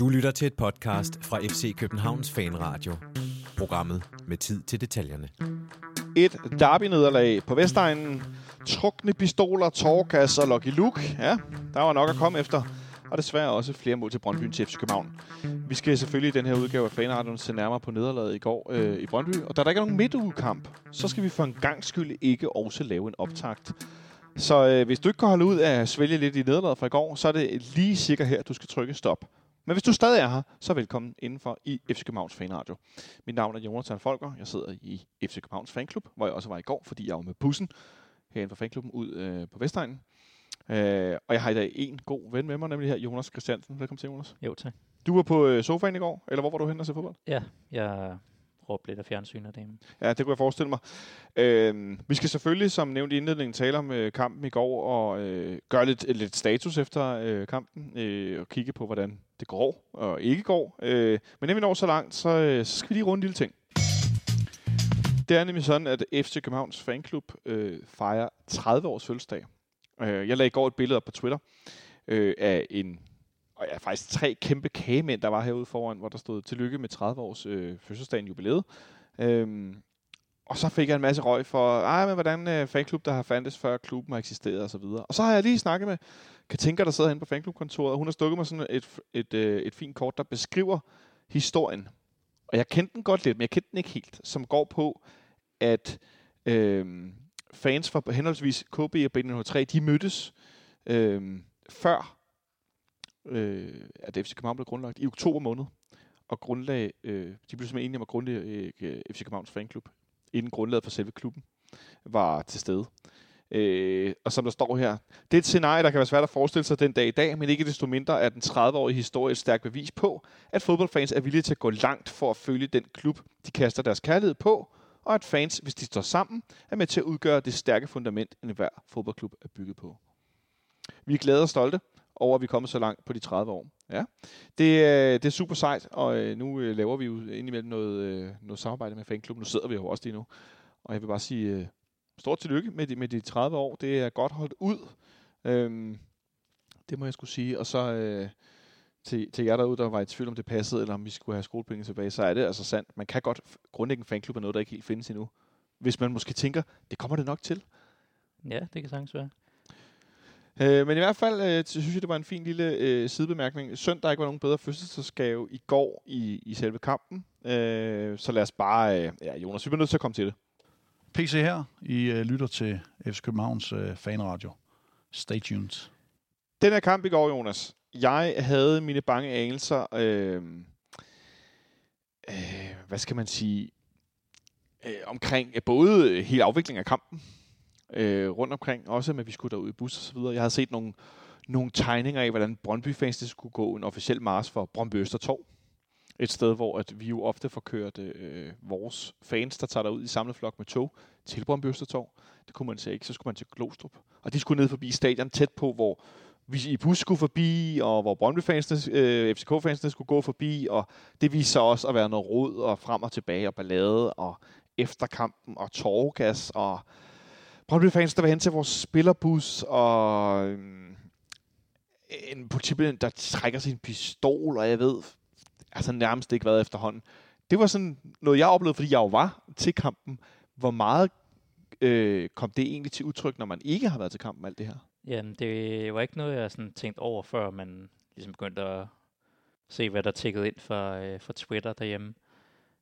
Du lytter til et podcast fra FC Københavns Fanradio. Programmet med tid til detaljerne. Et derby-nederlag på Vestegnen. Trukne pistoler, Torkas og Lucky Luke. Ja, der var nok at komme efter. Og desværre også flere mål til Brøndby til FC København. Vi skal selvfølgelig i den her udgave af Fanradioen se nærmere på nederlaget i går øh, i Brøndby. Og da der ikke er nogen midtugekamp, så skal vi for en gang skyld ikke også lave en optakt. Så øh, hvis du ikke kan holde ud af at svælge lidt i nederlaget fra i går, så er det lige sikkert her, du skal trykke stop. Men hvis du stadig er her, så velkommen indenfor i FC Københavns Fanradio. Mit navn er Jonathan Folker. Jeg sidder i FC Københavns Fanklub, hvor jeg også var i går, fordi jeg var med bussen herinde fra fanklubben ud øh, på Vestegnen. Øh, og jeg har i dag en god ven med mig, nemlig her Jonas Christiansen. Velkommen til, Jonas. Jo, tak. Du var på øh, sofaen i går, eller hvor var du henne og se fodbold? Ja, jeg råbte lidt af fjernsyn af dem. Ja, det kunne jeg forestille mig. Øh, vi skal selvfølgelig, som nævnt i indledningen, tale om øh, kampen i går og øh, gøre lidt, lidt status efter øh, kampen øh, og kigge på, hvordan det går og ikke går. Øh, men inden vi når så langt, så, øh, så skal vi lige runde en lille ting. Det er nemlig sådan, at FC Københavns Fanklub øh, fejrer 30 års fødselsdag. Øh, jeg lagde i går et billede op på Twitter øh, af en og ja, faktisk tre kæmpe kagemænd, der var herude foran, hvor der stod tillykke med 30 års øh, fødselsdagen jubilæet. Øhm, og så fik jeg en masse røg for, ej, men hvordan øh, fanklub, der har fandtes før klubben har eksisteret og så videre. Og så har jeg lige snakket med Katinka, der sidder herinde på fanklubkontoret, og hun har stukket mig sådan et, et, et, et fint kort, der beskriver historien. Og jeg kendte den godt lidt, men jeg kendte den ikke helt, som går på, at øh, fans fra henholdsvis KB og B103, de mødtes øh, før øh, at FC København blev grundlagt i oktober måned, og grundlag, øh, de blev simpelthen enige om at grundlægge øh, FC Københavns fanklub, inden grundlaget for selve klubben var til stede. Øh, og som der står her, det er et scenarie, der kan være svært at forestille sig den dag i dag, men ikke desto mindre er den 30-årige historie et stærkt bevis på, at fodboldfans er villige til at gå langt for at følge den klub, de kaster deres kærlighed på, og at fans, hvis de står sammen, er med til at udgøre det stærke fundament, en hver fodboldklub er bygget på. Vi er glade og stolte over, at vi er kommet så langt på de 30 år. Ja, det, øh, det er super sejt, og øh, nu øh, laver vi jo indimellem noget, noget samarbejde med fanklubben. Nu sidder vi jo også lige nu, og jeg vil bare sige stort tillykke med de, med de 30 år. Det er godt holdt ud. Øhm, det må jeg skulle sige. Og så øh, til, til jer derude, der var i tvivl om det passede, eller om vi skulle have skolepenge tilbage, så er det altså sandt. Man kan godt grundlægge en fanklub af noget, der ikke helt findes endnu. Hvis man måske tænker, det kommer det nok til. Ja, det kan sagtens være. Øh, men i hvert fald øh, synes jeg, det var en fin lille øh, sidebemærkning. Synd, der ikke var nogen bedre fødselsdagsgave i går i, i selve kampen. Øh, så lad os bare... Øh, ja, Jonas, vi bliver nødt til at komme til det. PC her. I øh, lytter til FC Københavns øh, fanradio. Stay tuned. Den her kamp i går, Jonas. Jeg havde mine bange anelser. Øh, øh, hvad skal man sige? Øh, omkring øh, både hele afviklingen af kampen, øh, rundt omkring, også med, at vi skulle derud i bus og så videre. Jeg havde set nogle, nogle tegninger af, hvordan Brøndby-fans skulle gå en officiel mars for Brøndby Østertorv. Et sted, hvor at vi jo ofte får kørt øh, vores fans, der tager derud i samlet flok med tog, til Brøndby Østertorv. Det kunne man så ikke, så skulle man til Glostrup. Og de skulle ned forbi stadion tæt på, hvor vi i bus skulle forbi, og hvor Brøndby-fansene, øh, FCK-fansene skulle gå forbi, og det viste sig også at være noget rod og frem og tilbage og ballade, og efter kampen og tårgas og Brøndby-fans, der var hen til vores spillerbus, og øh, en politibetjent, der trækker sin pistol, og jeg ved altså nærmest ikke været efterhånden. Det var sådan noget, jeg oplevede, fordi jeg jo var til kampen. Hvor meget øh, kom det egentlig til udtryk, når man ikke har været til kampen, alt det her? Jamen, det var ikke noget, jeg sådan tænkt over, før man ligesom begyndte at se, hvad der tækkede ind fra, øh, fra Twitter derhjemme.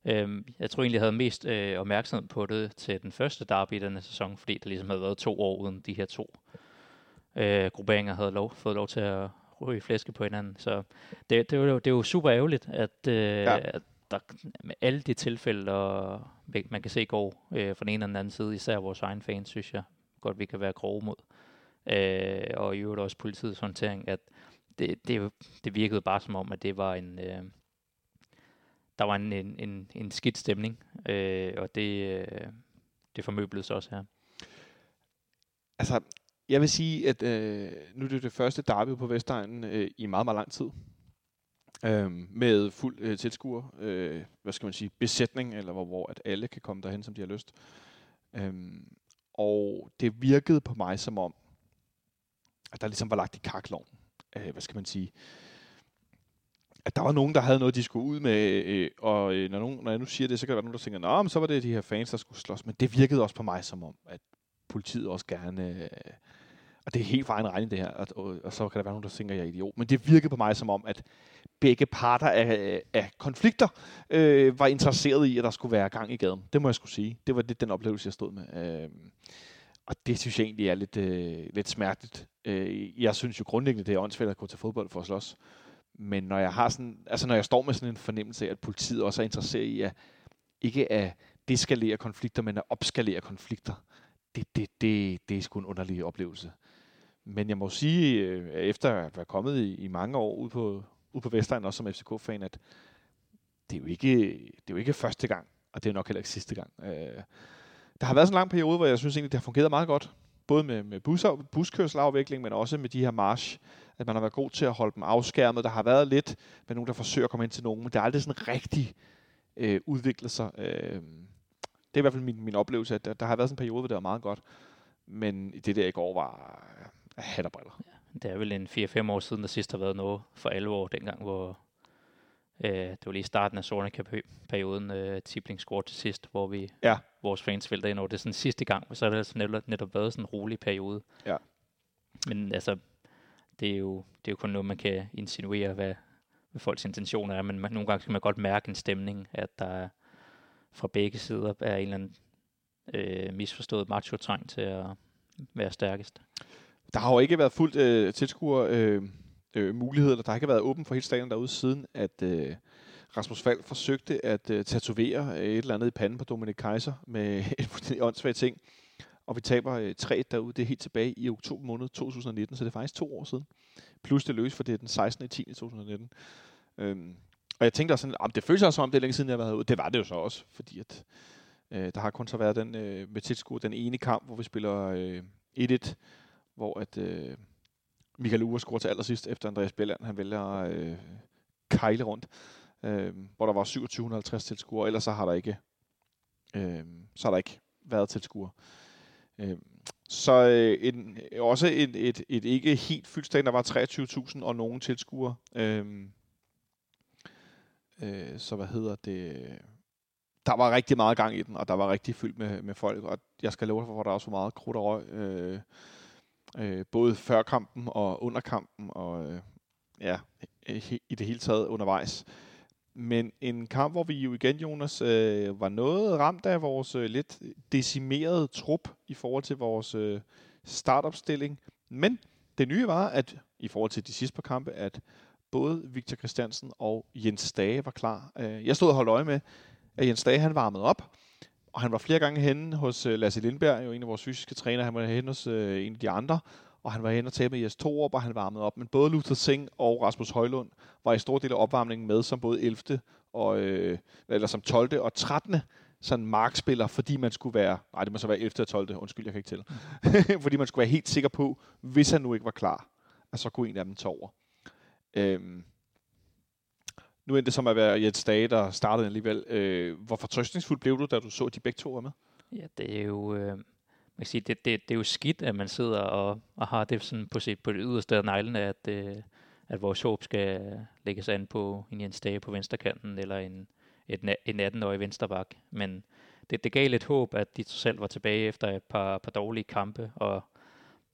Øhm, jeg tror egentlig, jeg havde mest øh, opmærksomhed på det til den første derby i denne sæson, fordi der ligesom havde været to år uden de her to øh, grupperinger havde lov, fået lov til at ryge flæske på hinanden. Så det, det, er, jo, det er jo super ærgerligt, at, øh, ja. at der, med alle de tilfælde, og man kan se går øh, fra den ene eller den anden side, især vores egen fans, synes jeg godt, vi kan være grove mod. Øh, og i øvrigt også politiets håndtering, at det, det, det virkede bare som om, at det var en... Øh, der var en, en, en, en skidt stemning, øh, og det, øh, det formøbledes også her. Altså, jeg vil sige, at øh, nu er det det første derby på Vestegnen øh, i meget, meget lang tid. Øh, med fuld øh, tilskuer, øh, hvad skal man sige, besætning, eller hvor, hvor at alle kan komme derhen, som de har lyst. Øh, og det virkede på mig som om, at der ligesom var lagt i kakloven. Øh, hvad skal man sige? at der var nogen, der havde noget, de skulle ud med, øh, og øh, når, nogen, når jeg nu siger det, så kan der være nogen, der tænker, nå, men så var det de her fans, der skulle slås. Men det virkede også på mig som om, at politiet også gerne... Øh, og det er helt for egen regning, det her, og, og, og så kan der være nogen, der tænker, at jeg er idiot. Men det virkede på mig som om, at begge parter af, af konflikter øh, var interesseret i, at der skulle være gang i gaden. Det må jeg skulle sige. Det var det, den oplevelse, jeg stod med. Øh, og det synes jeg egentlig er lidt, øh, lidt smerteligt. Øh, jeg synes jo grundlæggende, det er åndssvagt at gå til fodbold for at slås. Men når jeg har sådan, altså når jeg står med sådan en fornemmelse af, at politiet også er interesseret i at ikke at deskalere konflikter, men at opskalere konflikter, det, det, det, det er sgu en underlig oplevelse. Men jeg må sige, øh, efter at være kommet i, i mange år ude på, ude på Vestegn, også som FCK-fan, at det er, jo ikke, det er jo ikke første gang, og det er nok heller ikke sidste gang. Øh, der har været sådan en lang periode, hvor jeg synes egentlig, det har fungeret meget godt. Både med, med bus, buskørselsafvikling, men også med de her march. At man har været god til at holde dem afskærmet. Der har været lidt med nogen, der forsøger at komme ind til nogen, men det er aldrig sådan rigtig øh, udviklet sig. Øh, det er i hvert fald min, min oplevelse, at der, der har været sådan en periode, hvor det var meget godt. Men det der i går var hat og briller. Ja, det er vel en 4-5 år siden, der sidst har været noget for alvor, dengang hvor Øh, det var lige starten af Sornica-perioden, øh, Tibling scorede til sidst, hvor vi, ja. vores fans vælter ind over. Det er sådan sidste gang, så har det altså netop, netop været sådan en rolig periode. Ja. Men altså, det er, jo, det er jo kun noget, man kan insinuere, hvad, hvad folks intentioner er, men man, nogle gange kan man godt mærke en stemning, at der fra begge sider er en eller anden øh, misforstået macho-trang til at være stærkest. Der har jo ikke været fuldt øh, tilskuer øh, øh, muligheder. Der har ikke været åben for hele stadion derude, siden at øh, Rasmus Fald forsøgte at øh, tatovere øh, et eller andet i panden på Dominik Kaiser med et fuldstændig åndssvagt ting. Og vi taber øh, 3 derude. Det er helt tilbage i oktober måned 2019, så det er faktisk to år siden. Plus det løs, for det er den 16. 10. 2019. Øhm, og jeg tænkte også sådan, at det føles også som om, det er længe siden, jeg har været ude. Det var det jo så også, fordi at, øh, der har kun så været den øh, med tilskuer, den ene kamp, hvor vi spiller øh, 1-1, hvor at, øh, Michael Ure scorer til allersidst, efter Andreas Bjelland, han vælger øh, kejle rundt, øh, hvor der var 2750 tilskuere, ellers så har der ikke, øh, så har der ikke været tilskuere. Øh, så øh, en, også et, et, et ikke helt fyldt stadion, der var 23.000 og nogen tilskuere. Øh, øh, så hvad hedder det? Der var rigtig meget gang i den, og der var rigtig fyldt med, med folk, og jeg skal love for, at der også var meget krudt og røg. Øh, øh, både før kampen og under kampen, og øh, ja, i det hele taget undervejs. Men en kamp, hvor vi jo igen, Jonas, øh, var noget ramt af vores øh, lidt decimerede trup i forhold til vores øh, startopstilling. Men det nye var, at i forhold til de sidste par kampe, at både Victor Christiansen og Jens Dage var klar. Øh, jeg stod og holdt øje med, at Jens Dage han varmede op, og han var flere gange henne hos øh, Lasse Lindberg, jo en af vores fysiske træner. Han var henne hos øh, en af de andre, og han var henne og talte med Jes Torup, og han varmede op. Men både Luther Singh og Rasmus Højlund var i stor del af opvarmningen med som både 11. og, øh, eller som 12. og 13. sådan markspiller, fordi man skulle være, nej det må så være 11. og 12. Undskyld, jeg kan ikke tælle. fordi man skulle være helt sikker på, hvis han nu ikke var klar, at så kunne en af dem tage over. Øhm, nu endte det som at være Jens Dage, der startede alligevel. Øh, hvor fortrøstningsfuld blev du, da du så, at de begge to var med? Ja, det er jo... Øh, man kan sige, det, det, det er jo skidt, at man sidder og, og har det sådan på, sit, på det yderste af neglene, at, øh, at vores håb skal lægges an på en Jens Dage på venstrekanten, eller en, et, en 18-årig vensterbak. Men det, det gav lidt håb, at de selv var tilbage efter et par, par dårlige kampe, og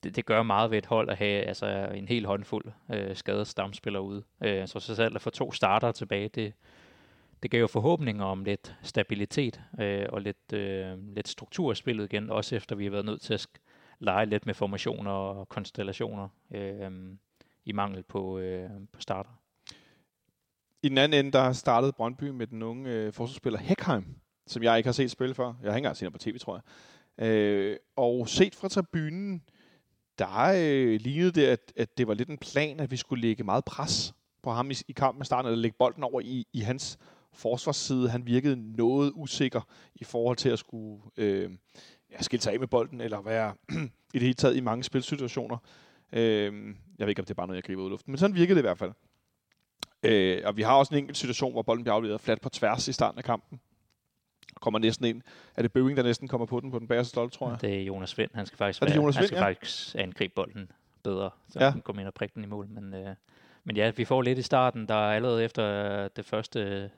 det, det gør meget ved et hold at have altså, en hel håndfuld øh, skadede stamspillere ude. Øh, så så selv at få to starter tilbage, det, det gav jo forhåbninger om lidt stabilitet øh, og lidt, øh, lidt struktur i spillet igen, også efter vi har været nødt til at lege lidt med formationer og konstellationer øh, i mangel på, øh, på starter. I den anden ende, der startede Brøndby med den unge øh, forsvarsspiller Heckheim, som jeg ikke har set spille før. Jeg har ikke engang set ham på tv, tror jeg. Øh, og set fra tribunen, der øh, lignede det, at, at det var lidt en plan, at vi skulle lægge meget pres på ham i, i kampen med starten, eller lægge bolden over i, i hans forsvarsside. Han virkede noget usikker i forhold til at skulle øh, ja, skille sig af med bolden, eller være i det hele taget i mange spilsituationer. Øh, jeg ved ikke, om det er bare noget, jeg griber ud i luften, men sådan virkede det i hvert fald. Øh, og vi har også en enkelt situation, hvor bolden bliver afleveret fladt på tværs i starten af kampen kommer næsten ind. Er det Bøving, der næsten kommer på den på den bagerste stolpe, tror jeg? Det er Jonas Vind. Han skal faktisk, er det Jonas han skal Vind, ja? faktisk angribe bolden bedre, så ja. han kommer ind og prikke den i mål. Men, øh, men ja, vi får lidt i starten, der er allerede efter det første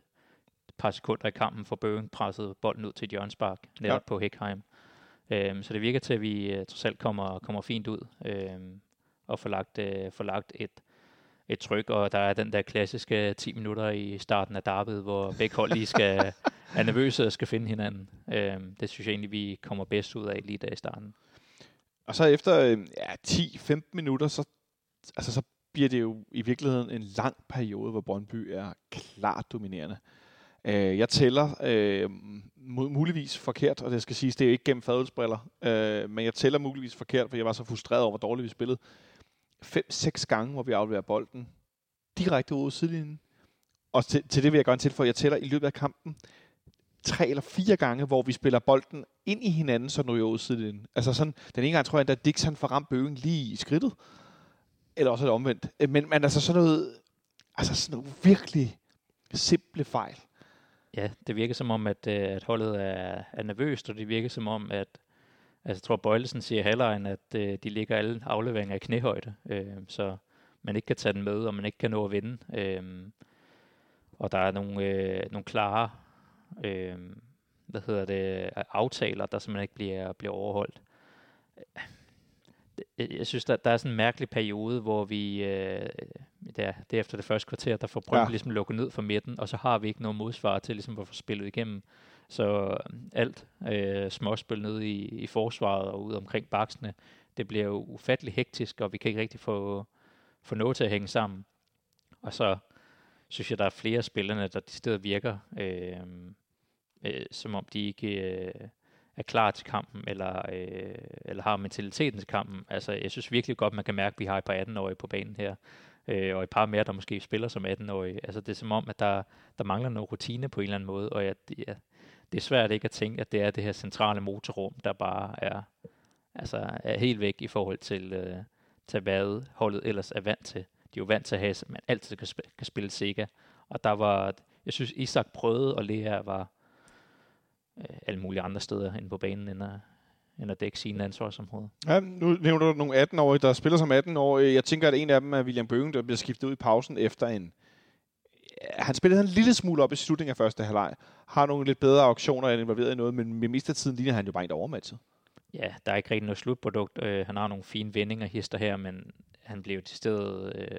par sekunder i kampen for Bøgen presset bolden ud til et hjørnspark, netop ja. på Hækheim. Øhm, så det virker til, at vi uh, trods alt kommer, kommer fint ud øhm, og får lagt, uh, får lagt et, et tryk, og der er den der klassiske 10 minutter i starten af derbyet, hvor begge hold lige skal, er nervøse og skal finde hinanden. Øhm, det synes jeg egentlig, vi kommer bedst ud af lige der i starten. Og så efter øh, ja, 10-15 minutter, så, altså, så bliver det jo i virkeligheden en lang periode, hvor Brøndby er klart dominerende. Øh, jeg tæller øh, muligvis forkert, og det skal siges, det er jo ikke gennem fadelsbriller, øh, men jeg tæller muligvis forkert, for jeg var så frustreret over, hvor dårligt vi spillede. 5-6 gange, hvor vi afleverer bolden direkte ud af sidelinjen. Og til, til det vil jeg gerne tilføje, at jeg tæller i løbet af kampen tre eller fire gange, hvor vi spiller bolden ind i hinanden, så når jeg ud sidelinjen. Altså sådan, den ene gang tror jeg, at Dix han får ramt bøgen lige i skridtet. Eller også er det omvendt. Øh, men, men altså sådan noget, altså sådan noget virkelig simple fejl. Ja, det virker som om, at, øh, at holdet er, er nervøst, og det virker som om, at altså, jeg tror, Bøjlesen siger halvlejen, at øh, de ligger alle afleveringer i knæhøjde, øh, så man ikke kan tage den med, og man ikke kan nå at vinde. Øh, og der er nogle, øh, nogle klare øh, hvad hedder det, aftaler, der simpelthen ikke bliver, bliver overholdt. Jeg synes, der, der er sådan en mærkelig periode, hvor vi, øh, der, det er efter det første kvarter, der får Brøndby ja. ligesom lukket ned for midten, og så har vi ikke noget modsvar til ligesom at få spillet igennem. Så øh, alt øh, småspil nede i, i forsvaret og ud omkring baksene, det bliver jo ufattelig hektisk, og vi kan ikke rigtig få, få noget til at hænge sammen. Og så synes jeg, der er flere spillerne, der de steder virker, øh, øh, som om de ikke øh, er klar til kampen, eller, øh, eller har mentaliteten til kampen. Altså, jeg synes virkelig godt, man kan mærke, at vi har et par 18-årige på banen her, øh, og et par mere, der måske spiller som 18-årige. Altså, det er som om, at der, der mangler noget rutine på en eller anden måde, og jeg, jeg, det er svært ikke at tænke, at det er det her centrale motorrum, der bare er, altså, er helt væk i forhold til, øh, til hvad holdet ellers er vant til. De er jo vant til at have, at man altid kan, sp- kan spille Sega. Og der var, jeg synes, Isak prøvede, og Lea var øh, alle mulige andre steder end på banen, end at, end at dække sine ansvarsområder. Ja, nu nævner du nogle 18-årige, der spiller som 18-årige. Jeg tænker, at en af dem er William Bøgen, der bliver skiftet ud i pausen efter en... Han spillede en lille smule op i slutningen af første halvleg. Har nogle lidt bedre auktioner end involveret i noget, men med mest af tiden ligner han jo bare ikke overmatchet. Ja, der er ikke rigtig noget slutprodukt. Øh, han har nogle fine vendinger hister her, men han blev til stedet øh,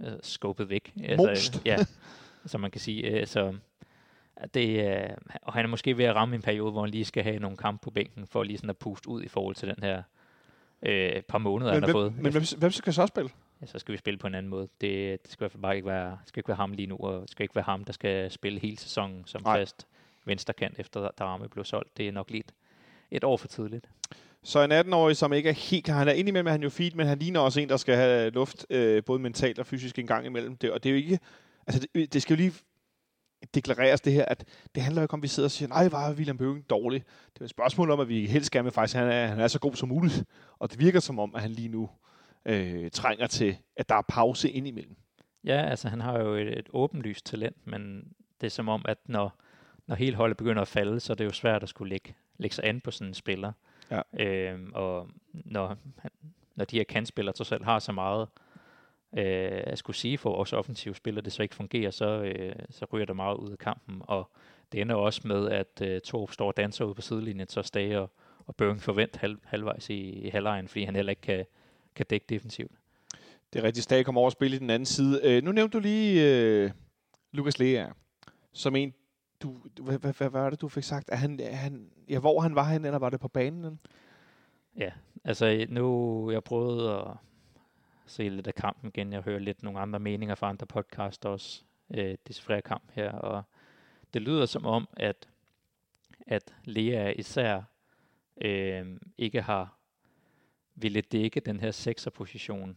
øh, skubbet væk. Altså, Most. Altså, ja, som man kan sige. Øh, så det, øh, og han er måske ved at ramme en periode, hvor han lige skal have nogle kampe på bænken, for lige sådan at puste ud i forhold til den her øh, par måneder, men han hvem, har fået. Men hvem, hvem skal så spille? Ja, så skal vi spille på en anden måde. Det, det skal i hvert fald bare ikke være, skal ikke være ham lige nu, og det skal ikke være ham, der skal spille hele sæsonen som Nej. fast venstrekant, efter Darame blev solgt. Det er nok lidt et år for tidligt. Så en 18-årig, som ikke er helt... Han er indimellem, at han jo fint, men han ligner også en, der skal have luft, øh, både mentalt og fysisk en gang imellem. Det, og det er jo ikke... Altså, det, det skal jo lige deklareres det her, at det handler ikke om, at vi sidder og siger, nej, var William Bøgen dårlig. Det er et spørgsmål om, at vi helst gerne vil faktisk, at han er, han er så god som muligt. Og det virker som om, at han lige nu øh, trænger til, at der er pause indimellem. Ja, altså han har jo et, et åbenlyst talent, men det er som om, at når, når hele holdet begynder at falde, så er det jo svært at skulle lægge, lægge sig an på sådan en spiller. Ja. Øhm, og når, når de her kandspillere trods alt har så meget øh, at skulle sige for vores offensive spiller, det så ikke fungerer, så, øh, så ryger der meget ud af kampen. Og det ender også med, at øh, Torp står og danser ud på sidelinjen, så Stage og, og Børing forvent halv, halvvejs i, i halvlejen, fordi han heller ikke kan, kan dække defensivt. Det er rigtigt, Stage kommer over og spille i den anden side. Øh, nu nævnte du lige øh, Lukas Lea, som en, du, hvad, hvad, hvad var det, du fik sagt? Er han, er han, ja, hvor han var han, eller var det på banen? Ja, altså nu, jeg prøvede at se lidt af kampen igen. Jeg hører lidt nogle andre meninger fra andre podcasts også, øh, flere kamp her, og det lyder som om, at, at Lea især øh, ikke har ville dække den her sekserposition,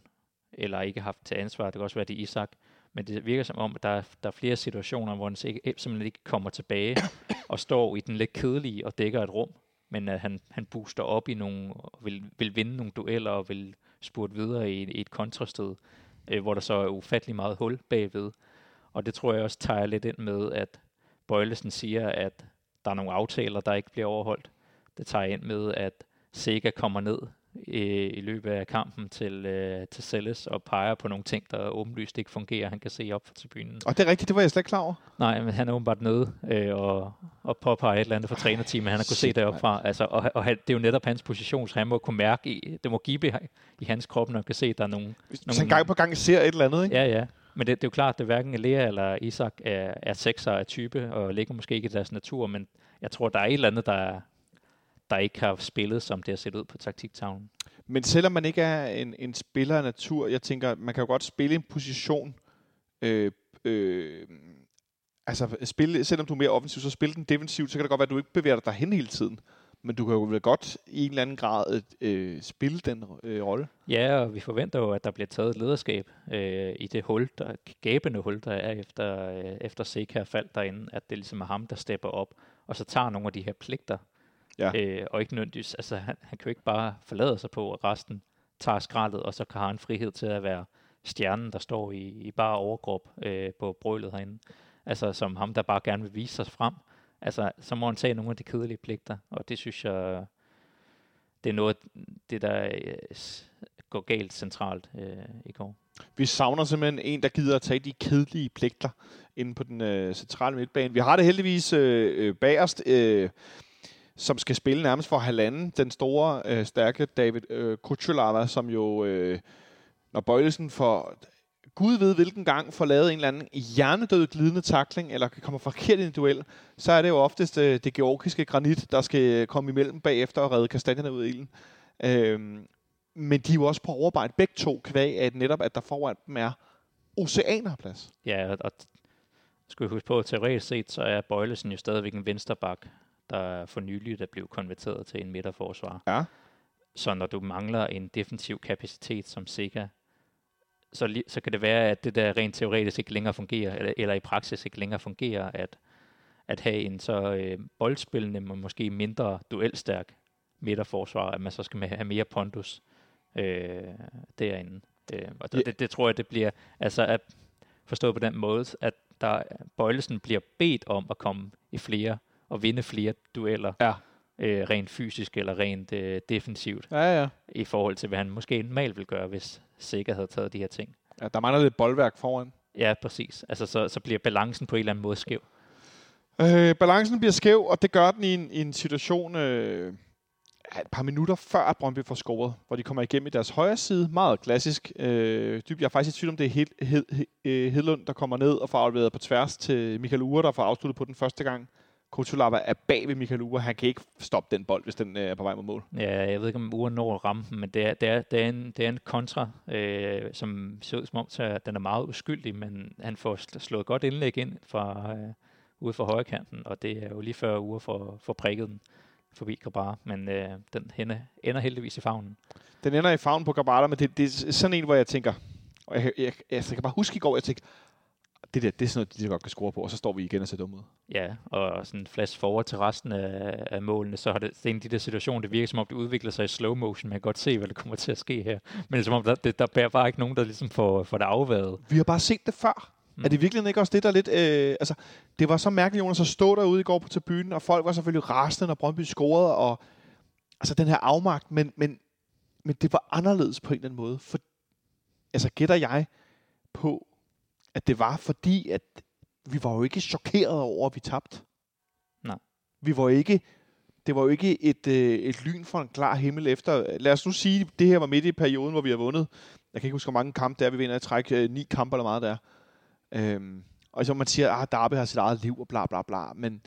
eller ikke haft til ansvar. Det kan også være, det Isak. Men det virker som om, at der er, der er flere situationer, hvor han simpelthen ikke kommer tilbage og står i den lidt kedelige og dækker et rum, men at han, han booster op i nogle, og vil, vil vinde nogle dueller og vil spurgt videre i, i et kontrastød, øh, hvor der så er ufattelig meget hul bagved. Og det tror jeg også tager lidt ind med, at Bøjlesen siger, at der er nogle aftaler, der ikke bliver overholdt. Det tager ind med, at Sega kommer ned i, i løbet af kampen til, øh, til Selles og peger på nogle ting, der åbenlyst ikke fungerer. Han kan se op for tribunen. Og det er rigtigt, det var jeg slet ikke klar over. Nej, men han er åbenbart nede øh, og, og påpeger et eller andet for trænerteamet, han har kunne se deroppe fra. Altså, og og han, det er jo netop hans position, så han må kunne mærke, i, det må give i hans krop, når han kan se, at der er nogle... Hvis nogle han gang på gang ser et eller andet, ikke? Ja, ja. Men det, det er jo klart, at hverken Lea eller Isak er, er sekser af type, og ligger måske ikke i deres natur, men jeg tror, der er et eller andet, der, der ikke har spillet, som det har set ud på taktiktavlen. Men selvom man ikke er en, en spiller af natur, jeg tænker, man kan jo godt spille en position, øh, øh, altså spille, selvom du er mere offensiv, så spille den defensivt, så kan det godt være, at du ikke bevæger dig derhen hele tiden. Men du kan jo vel godt i en eller anden grad øh, spille den øh, rolle. Ja, og vi forventer jo, at der bliver taget lederskab øh, i det hul, der gabende hul, der er efter, øh, efter Seca faldt derinde, at det ligesom er ham, der stepper op, og så tager nogle af de her pligter, Ja. øh, og ikke nødvendigvis, altså han, han kan jo ikke bare forlade sig på, at resten tager skraldet, og så kan han frihed til at være stjernen, der står i, i bare overkrop øh, på brølet herinde. Altså som ham, der bare gerne vil vise sig frem. Altså, så må han tage nogle af de kedelige pligter, og det synes jeg, det er noget, det der øh, går galt centralt øh, i går. Vi savner simpelthen en, der gider at tage de kedelige pligter inde på den øh, centrale midtbane. Vi har det heldigvis øh, øh, bagerst, øh, som skal spille nærmest for halvanden. Den store, øh, stærke David øh, Kuchulava, som jo, øh, når Bøjlesen får Gud ved hvilken gang får lavet en eller anden hjernedød glidende takling, eller kommer forkert i en duel, så er det jo oftest øh, det georgiske granit, der skal komme imellem bagefter og redde kastanjerne ud af ilden. Øhm, men de er jo også på overarbejde begge to, kvæg at netop, at der foran dem er oceanerplads. Ja, og, og skal vi huske på, at teoretisk set, så er Bøjlesen jo stadigvæk en vensterbak, der for nylig er blevet konverteret til en midterforsvar. Ja. Så når du mangler en defensiv kapacitet som Sega, så, li- så kan det være, at det der rent teoretisk ikke længere fungerer, eller, eller i praksis ikke længere fungerer, at, at have en så øh, boldspillende, men måske mindre duelstærk midterforsvar, at man så skal have mere pondus øh, derinde. Øh, og det, det, det tror jeg, det bliver, altså at forstået på den måde, at der, Bøjlesen bliver bedt om at komme i flere og vinde flere dueller, Ja. øh, rent fysisk eller rent øh, defensivt, Ja, ja. i forhold til, hvad han måske normalt ville gøre, hvis Sikker havde taget de her ting. ja der mangler lidt boldværk foran. Ja, præcis. Altså, så, så bliver balancen på en eller anden måde skæv. Øh, balancen bliver skæv, og det gør den i en, i en situation øh, et par minutter før, at Brøndby får scoret, hvor de kommer igennem i deres højre side. Meget klassisk. Øh, dybt, jeg er faktisk i tvivl om, det er Hed, Hed, Hed, Hedlund, der kommer ned og får afleveret på tværs til Michael Ure, der får afsluttet på den første gang. Kutulava er bag ved Michael Ure. Han kan ikke stoppe den bold, hvis den øh, er på vej mod mål. Ja, jeg ved ikke, om uren når at ramme den, men det er, det er, det er, en, det er en kontra, øh, som ser ud som om, så den er meget uskyldig, men han får sl- slået godt indlæg ind fra, øh, ude for højre kanten, og det er jo lige før uger for, for prikket den forbi Grabar, men øh, den ender, ender heldigvis i favnen. Den ender i favnen på Gabata, men det, det er sådan en, hvor jeg tænker, og jeg, jeg, jeg, jeg kan bare huske i går, jeg tænkte, det der, det er sådan noget, de godt kan score på, og så står vi igen og ser dumme ud. Ja, og sådan flash forward til resten af, af målene, så har det, det er en af de der situationer, det virker som om, det udvikler sig i slow motion. Man kan godt se, hvad der kommer til at ske her. Men det er som om, der, det, der bærer bare ikke nogen, der ligesom får, får det afværet. Vi har bare set det før. Mm. Er det virkelig ikke også det, der er lidt... Øh, altså, det var så mærkeligt, Jonas, at stå derude i går på tribunen, og folk var selvfølgelig rasende, når Brøndby scorede, og altså den her afmagt, men, men, men det var anderledes på en eller anden måde. For, altså gætter jeg på, at det var fordi, at vi var jo ikke chokeret over, at vi tabte. Nej. Vi var ikke... Det var jo ikke et, øh, et lyn fra en klar himmel efter... Lad os nu sige, at det her var midt i perioden, hvor vi har vundet. Jeg kan ikke huske, hvor mange kampe det er, vi vinder i træk. Øh, ni kampe eller meget der. Øhm, og så man siger, at ah, Darby har sit eget liv og bla bla bla. Men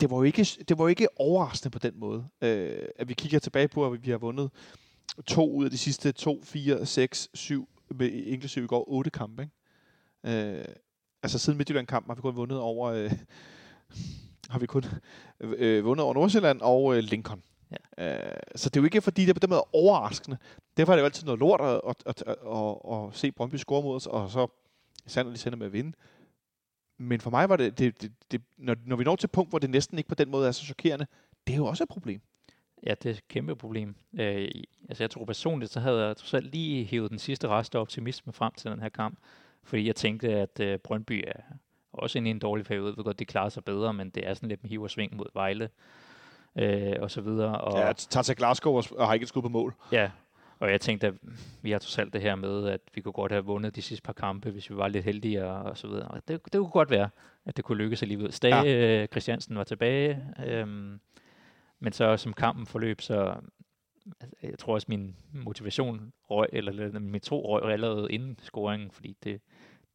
det var jo ikke, det var jo ikke overraskende på den måde. Øh, at vi kigger tilbage på, at vi har vundet to ud af de sidste to, fire, seks, syv, inklusive i går, otte kampe. Ikke? Øh, altså siden Midtjylland-kampen har vi kun vundet over... Øh, har vi kun øh, vundet over Nordsjælland og øh, Lincoln. Ja. Øh, så det er jo ikke, fordi det er på den måde overraskende. Derfor er det jo altid noget lort at, at, at, at, at, se Brøndby score mod os, og så sandt de sender med at vinde. Men for mig var det, det, det, det når, når vi når til et punkt, hvor det næsten ikke på den måde er så chokerende, det er jo også et problem. Ja, det er et kæmpe problem. Øh, altså jeg tror personligt, så havde jeg trods alt lige hævet den sidste rest af optimisme frem til den her kamp. Fordi jeg tænkte, at øh, Brøndby er også inde i en dårlig periode. Jeg ved godt, de klarer sig bedre, men det er sådan lidt med hiv og sving mod Vejle. øh, og så videre. Og, Ja, tager til Glasgow og, og har ikke et skud på mål. Ja, og jeg tænkte, at vi har trods alt det her med, at vi kunne godt have vundet de sidste par kampe, hvis vi var lidt heldige og, og så videre. Og det, det kunne godt være, at det kunne lykkes alligevel. Stage ja. Christiansen var tilbage, øhm, men så som kampen forløb, så altså, jeg tror også min motivation røg, eller min tro røg allerede inden scoringen, fordi det,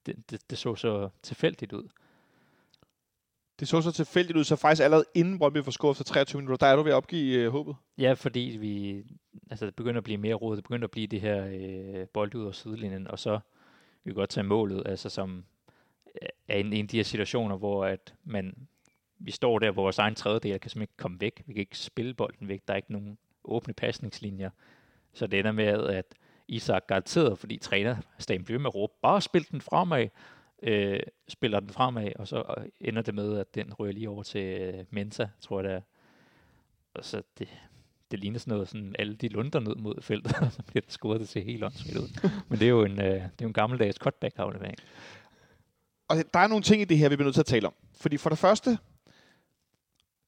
det, det, det så så tilfældigt ud. Det så så tilfældigt ud, så faktisk allerede inden Brøndby får scoret efter 23 minutter, der er du ved at opgive øh, håbet. Ja, fordi vi, altså det begynder at blive mere rodet, det begynder at blive det her øh, bold ud af sidelinjen, og så vi kan godt tage målet, altså som er en, en af de her situationer, hvor at man, vi står der, hvor vores egen tredjedel kan simpelthen ikke komme væk, vi kan ikke spille bolden væk, der er ikke nogen åbne pasningslinjer, så det ender med, at Isak garanteret, fordi træner Stan bliver med at råbe, bare spil den fremad, øh, spiller den fremad, og så øh, ender det med, at den rører lige over til øh, Mensa, tror jeg det er. Og så det, det ligner sådan noget, sådan alle de lunder ned mod feltet, og så bliver det scoret det til helt åndssvigt ud. Men det er jo en, øh, det er jo en gammeldags cutback-aflevering. Og der er nogle ting i det her, vi bliver nødt til at tale om. Fordi for det første,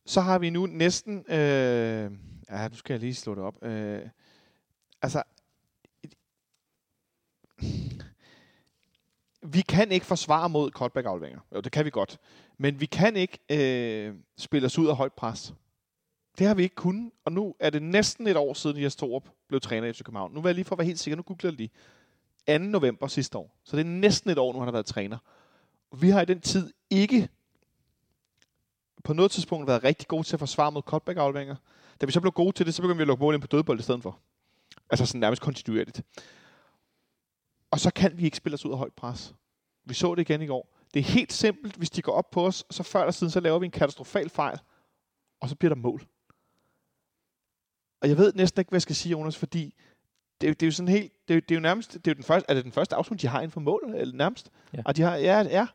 så har vi nu næsten... Øh, ja, nu skal jeg lige slå det op. Øh, altså, vi kan ikke forsvare mod cutback-afleveringer. Jo, det kan vi godt. Men vi kan ikke øh, spille os ud af højt pres. Det har vi ikke kunnet, og nu er det næsten et år siden, Jes Torup blev træner i FC København. Nu vil jeg lige for at være helt sikker, nu googler jeg lige. 2. november sidste år. Så det er næsten et år nu, han har været træner. Vi har i den tid ikke på noget tidspunkt været rigtig gode til at forsvare mod cutback-afleveringer. Da vi så blev gode til det, så begyndte vi at lukke mål ind på dødbold i stedet for. Altså sådan nærmest kontinuerligt. Og så kan vi ikke spille os ud af højt pres. Vi så det igen i går. Det er helt simpelt, hvis de går op på os, så før eller siden, så laver vi en katastrofal fejl, og så bliver der mål. Og jeg ved næsten ikke, hvad jeg skal sige, Jonas, fordi det, det er jo sådan helt, det, er, det er jo nærmest, det er jo den første, er det den første afsnit, de har inden for mål, eller nærmest? Ja. Og de har, ja, ja.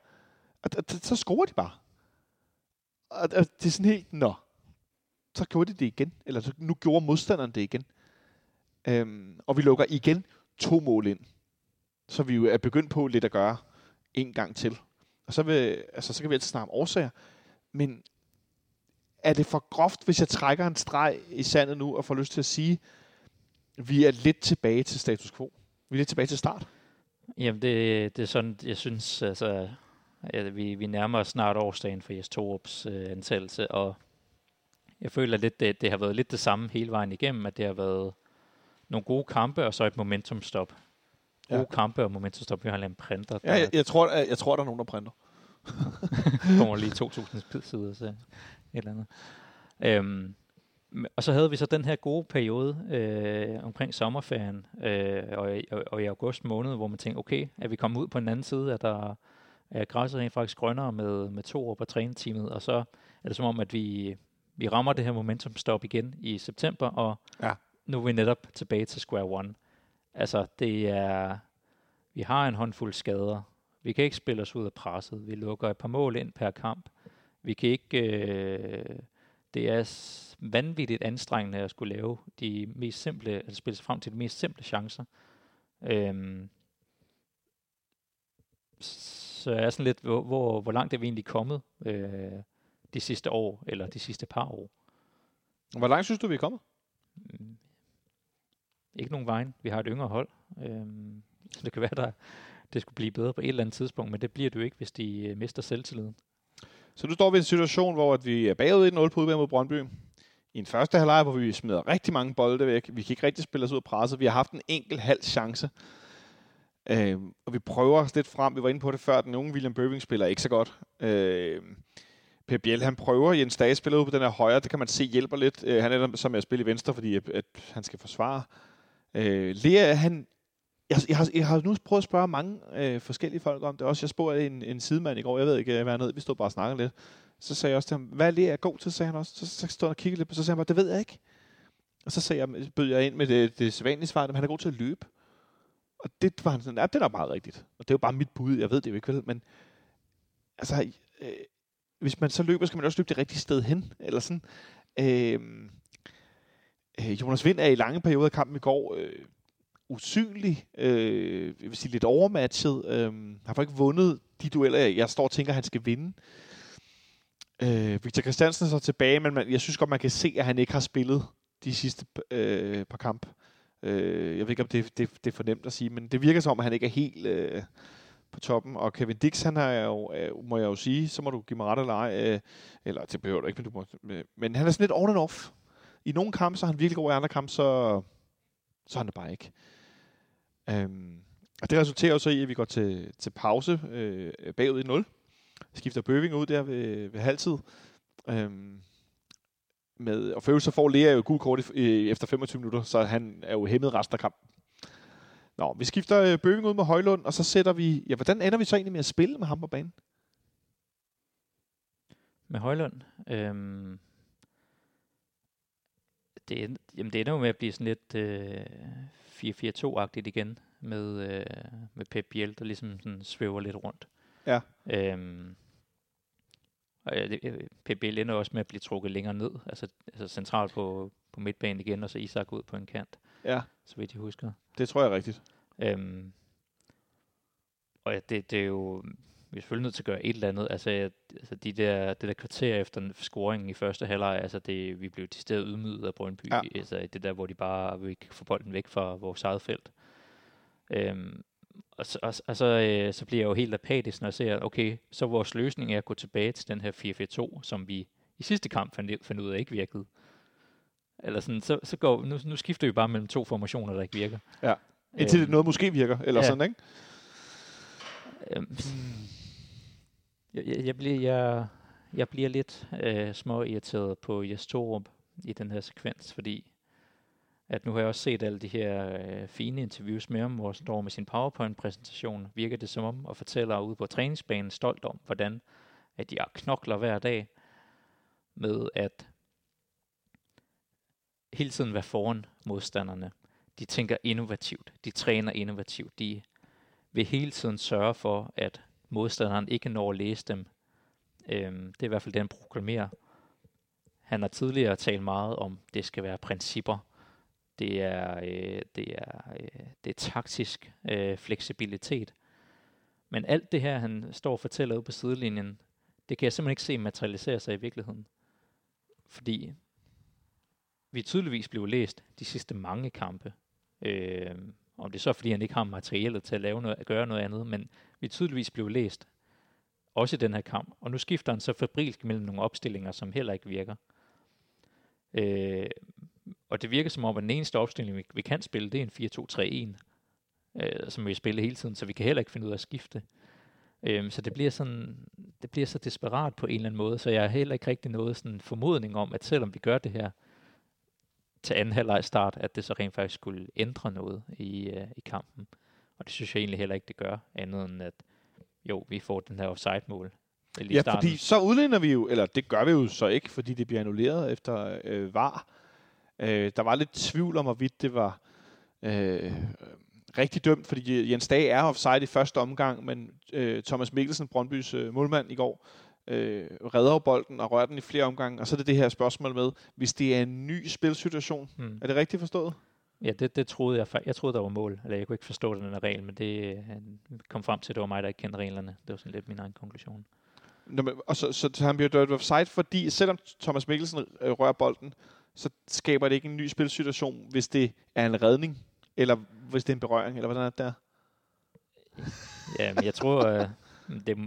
Og, og, så scorer de bare. Og, og det er sådan helt, nå, så gjorde de det igen. Eller så, nu gjorde modstanderen det igen. Øhm, og vi lukker igen to mål ind. Så vi jo er begyndt på lidt at gøre en gang til. Og så, vil, altså, så kan vi altid snakke om årsager. Men er det for groft, hvis jeg trækker en streg i sandet nu og får lyst til at sige, vi er lidt tilbage til status quo. Vi er lidt tilbage til start. Jamen, det, det er sådan, jeg synes, altså, at vi, vi nærmer os snart årsdagen for Jes Torups øh, ansættelse, og jeg føler lidt, det, det har været lidt det samme hele vejen igennem, at det har været nogle gode kampe, og så et momentumstop. Gode ja. kampe og momentumstop. Vi har en printer. Ja, jeg, jeg, tror, jeg, jeg tror, der er nogen, der printer. kommer lige 2.000 sider, så et eller andet. Øhm, og så havde vi så den her gode periode øh, omkring sommerferien øh, og, og, og i august måned, hvor man tænkte, okay, er vi kommet ud på en anden side, at der er græsset rent faktisk grønnere med, med to år på træneteamet, og så er det som om, at vi, vi rammer det her momentum stop igen i september, og ja. nu er vi netop tilbage til square one. Altså, det er, vi har en håndfuld skader. Vi kan ikke spille os ud af presset. Vi lukker et par mål ind per kamp. Vi kan ikke... Øh, det er vanvittigt anstrengende at skulle lave de mest simple, altså spille sig frem til de mest simple chancer. Øhm, så jeg er sådan lidt, hvor, hvor, hvor langt er vi egentlig kommet øh, de sidste år, eller de sidste par år? Hvor langt synes du, vi er kommet? Ikke nogen vejen. Vi har et yngre hold. Øhm, så det kan være, der det skulle blive bedre på et eller andet tidspunkt, men det bliver det jo ikke, hvis de øh, mister selvtilliden. Så nu står vi i en situation, hvor at vi er bagud 1-0 på udbane mod Brøndby. I en første halvleg, hvor vi smider rigtig mange bolde væk. Vi kan ikke rigtig spille os ud af presset. Vi har haft en enkelt halv chance. Øh, og vi prøver os lidt frem. Vi var inde på det før. Den unge William Bøving spiller ikke så godt. Øh, Per Biel, han prøver. Jens Dage spiller ud på den her højre. Det kan man se hjælper lidt. Øh, han er der som at spille i venstre, fordi at, at han skal forsvare. Øh, Lea, han, jeg, jeg, har, jeg har nu prøvet at spørge mange øh, forskellige folk om det også. Jeg spurgte en, en sidemand i går, jeg ved ikke, øh, hvad han hed, vi stod bare og snakkede lidt. Så sagde jeg også til ham, hvad er Lea god til, sagde han også. Så, så stod han og kiggede lidt på, så sagde han bare, det ved jeg ikke. Og så sagde jeg, bød jeg ind med det, det sædvanlige svar, at han er god til at løbe. Og det var han sådan, ja, det er meget rigtigt. Og det er jo bare mit bud, jeg ved det jo ikke, vel? Men altså, øh, hvis man så løber, skal man også løbe det rigtige sted hen. Eller sådan. Øh, øh, Jonas Vind er i lange perioder af kampen i går øh, usynlig, øh, jeg vil sige lidt overmatchet. Øh, har faktisk ikke vundet de dueller, jeg står og tænker, han skal vinde. Øh, Victor Christiansen er så tilbage, men man, jeg synes godt, man kan se, at han ikke har spillet de sidste øh, par kamp. Øh, jeg ved ikke, om det, det, det er for nemt at sige, men det virker som, at han ikke er helt øh, på toppen. Og Kevin Dix, han har jo, øh, må jeg jo sige, så må du give mig ret eller ej, øh, eller det behøver du ikke, men, du må, øh, men han er sådan lidt on and off. I nogle kampe, så er han virkelig god, i andre kampe, så, så er han det bare ikke. Øhm, og det resulterer jo så i, at vi går til, til pause øh, bagud i 0. Skifter Bøving ud der ved, ved halvtid. Øhm, med, og for så får Lea jo gul kort i, efter 25 minutter, så han er jo hæmmet resten af kampen. Nå, vi skifter øh, Bøving ud med Højlund, og så sætter vi... Ja, hvordan ender vi så egentlig med at spille med ham på banen? Med Højlund? Øhm, det, jamen det ender jo med at blive sådan lidt øh, 4-4-2-agtigt igen med, øh, med Pep Biel, der ligesom sådan svæver lidt rundt. Ja. Øhm, og øh, Pep Biel ender også med at blive trukket længere ned, altså, altså centralt på, på midtbanen igen, og så Isak ud på en kant, Ja, så vidt jeg husker. det tror jeg er rigtigt. Øhm, og ja, det, det er jo, vi er selvfølgelig nødt til at gøre et eller andet. Altså, altså de der, det der kvarter efter scoringen i første halvleg, altså det, vi blev decideret ydmyget af Brøndby. Ja. Altså det der, hvor de bare vil ikke få bolden væk fra vores eget felt. Øhm, og så, og, og så, øh, så bliver jeg jo helt apatisk, når jeg ser, okay, så vores løsning er at gå tilbage til den her 4-4-2, som vi i sidste kamp fandt, fandt ud af ikke virkede. Eller sådan, så, så går, nu, nu skifter vi bare mellem to formationer, der ikke virker. Ja. Indtil Øhm, noget måske virker, eller ja. sådan, ikke? Øhm, jeg, jeg, bliver, jeg, jeg bliver lidt øh, små irriteret på Jes Torup i den her sekvens, fordi at nu har jeg også set alle de her øh, fine interviews med ham, hvor han står med sin PowerPoint-præsentation, virker det som om, og fortæller ude på træningsbanen stolt om, hvordan at de knokler hver dag med at hele tiden være foran modstanderne. De tænker innovativt, de træner innovativt, de vil hele tiden sørge for, at modstanderen ikke når at læse dem. Øhm, det er i hvert fald det, han proklamerer. Han har tidligere talt meget om, at det skal være principper. Det er, øh, det er, øh, det er taktisk øh, fleksibilitet. Men alt det her, han står og fortæller ude på sidelinjen, det kan jeg simpelthen ikke se materialisere sig i virkeligheden. Fordi vi tydeligvis blev læst de sidste mange kampe. Øh, om det er så, fordi han ikke har materialet til at lave noget, at gøre noget andet, men vi tydeligvis blev læst. Også i den her kamp. Og nu skifter han så fabrilsk mellem nogle opstillinger, som heller ikke virker. Øh, og det virker som om, at den eneste opstilling, vi, vi kan spille, det er en 4-2-3-1, øh, som vi spiller hele tiden, så vi kan heller ikke finde ud af at skifte. Øh, så det bliver, sådan, det bliver så desperat på en eller anden måde, så jeg har heller ikke rigtig noget sådan formodning om, at selvom vi gør det her, til anden halvleg start, at det så rent faktisk skulle ændre noget i, øh, i kampen. Og det synes jeg egentlig heller ikke, det gør, andet end at jo, vi får den her offside-mål. Ja, starten. fordi så udligner vi jo, eller det gør vi jo så ikke, fordi det bliver annulleret efter øh, VAR. Øh, der var lidt tvivl om, hvorvidt det var øh, rigtig dømt, fordi Jens Dage er offside i første omgang, men øh, Thomas Mikkelsen, Brøndbys øh, målmand i går, øh, redder bolden og rører den i flere omgange. Og så er det det her spørgsmål med, hvis det er en ny spilsituation. Hmm. Er det rigtigt forstået? Ja, det, det troede jeg. Jeg troede, der var mål. Eller jeg kunne ikke forstå den her regel, men det øh, kom frem til, at det var mig, der ikke kendte reglerne. Det var sådan lidt min egen konklusion. Nå, men, og så, så, så han bliver dømt offside, fordi selvom Thomas Mikkelsen øh, rører bolden, så skaber det ikke en ny spilsituation, hvis det er en redning, eller hvis det er en berøring, eller hvordan er det der? Ja, men jeg tror, øh, det,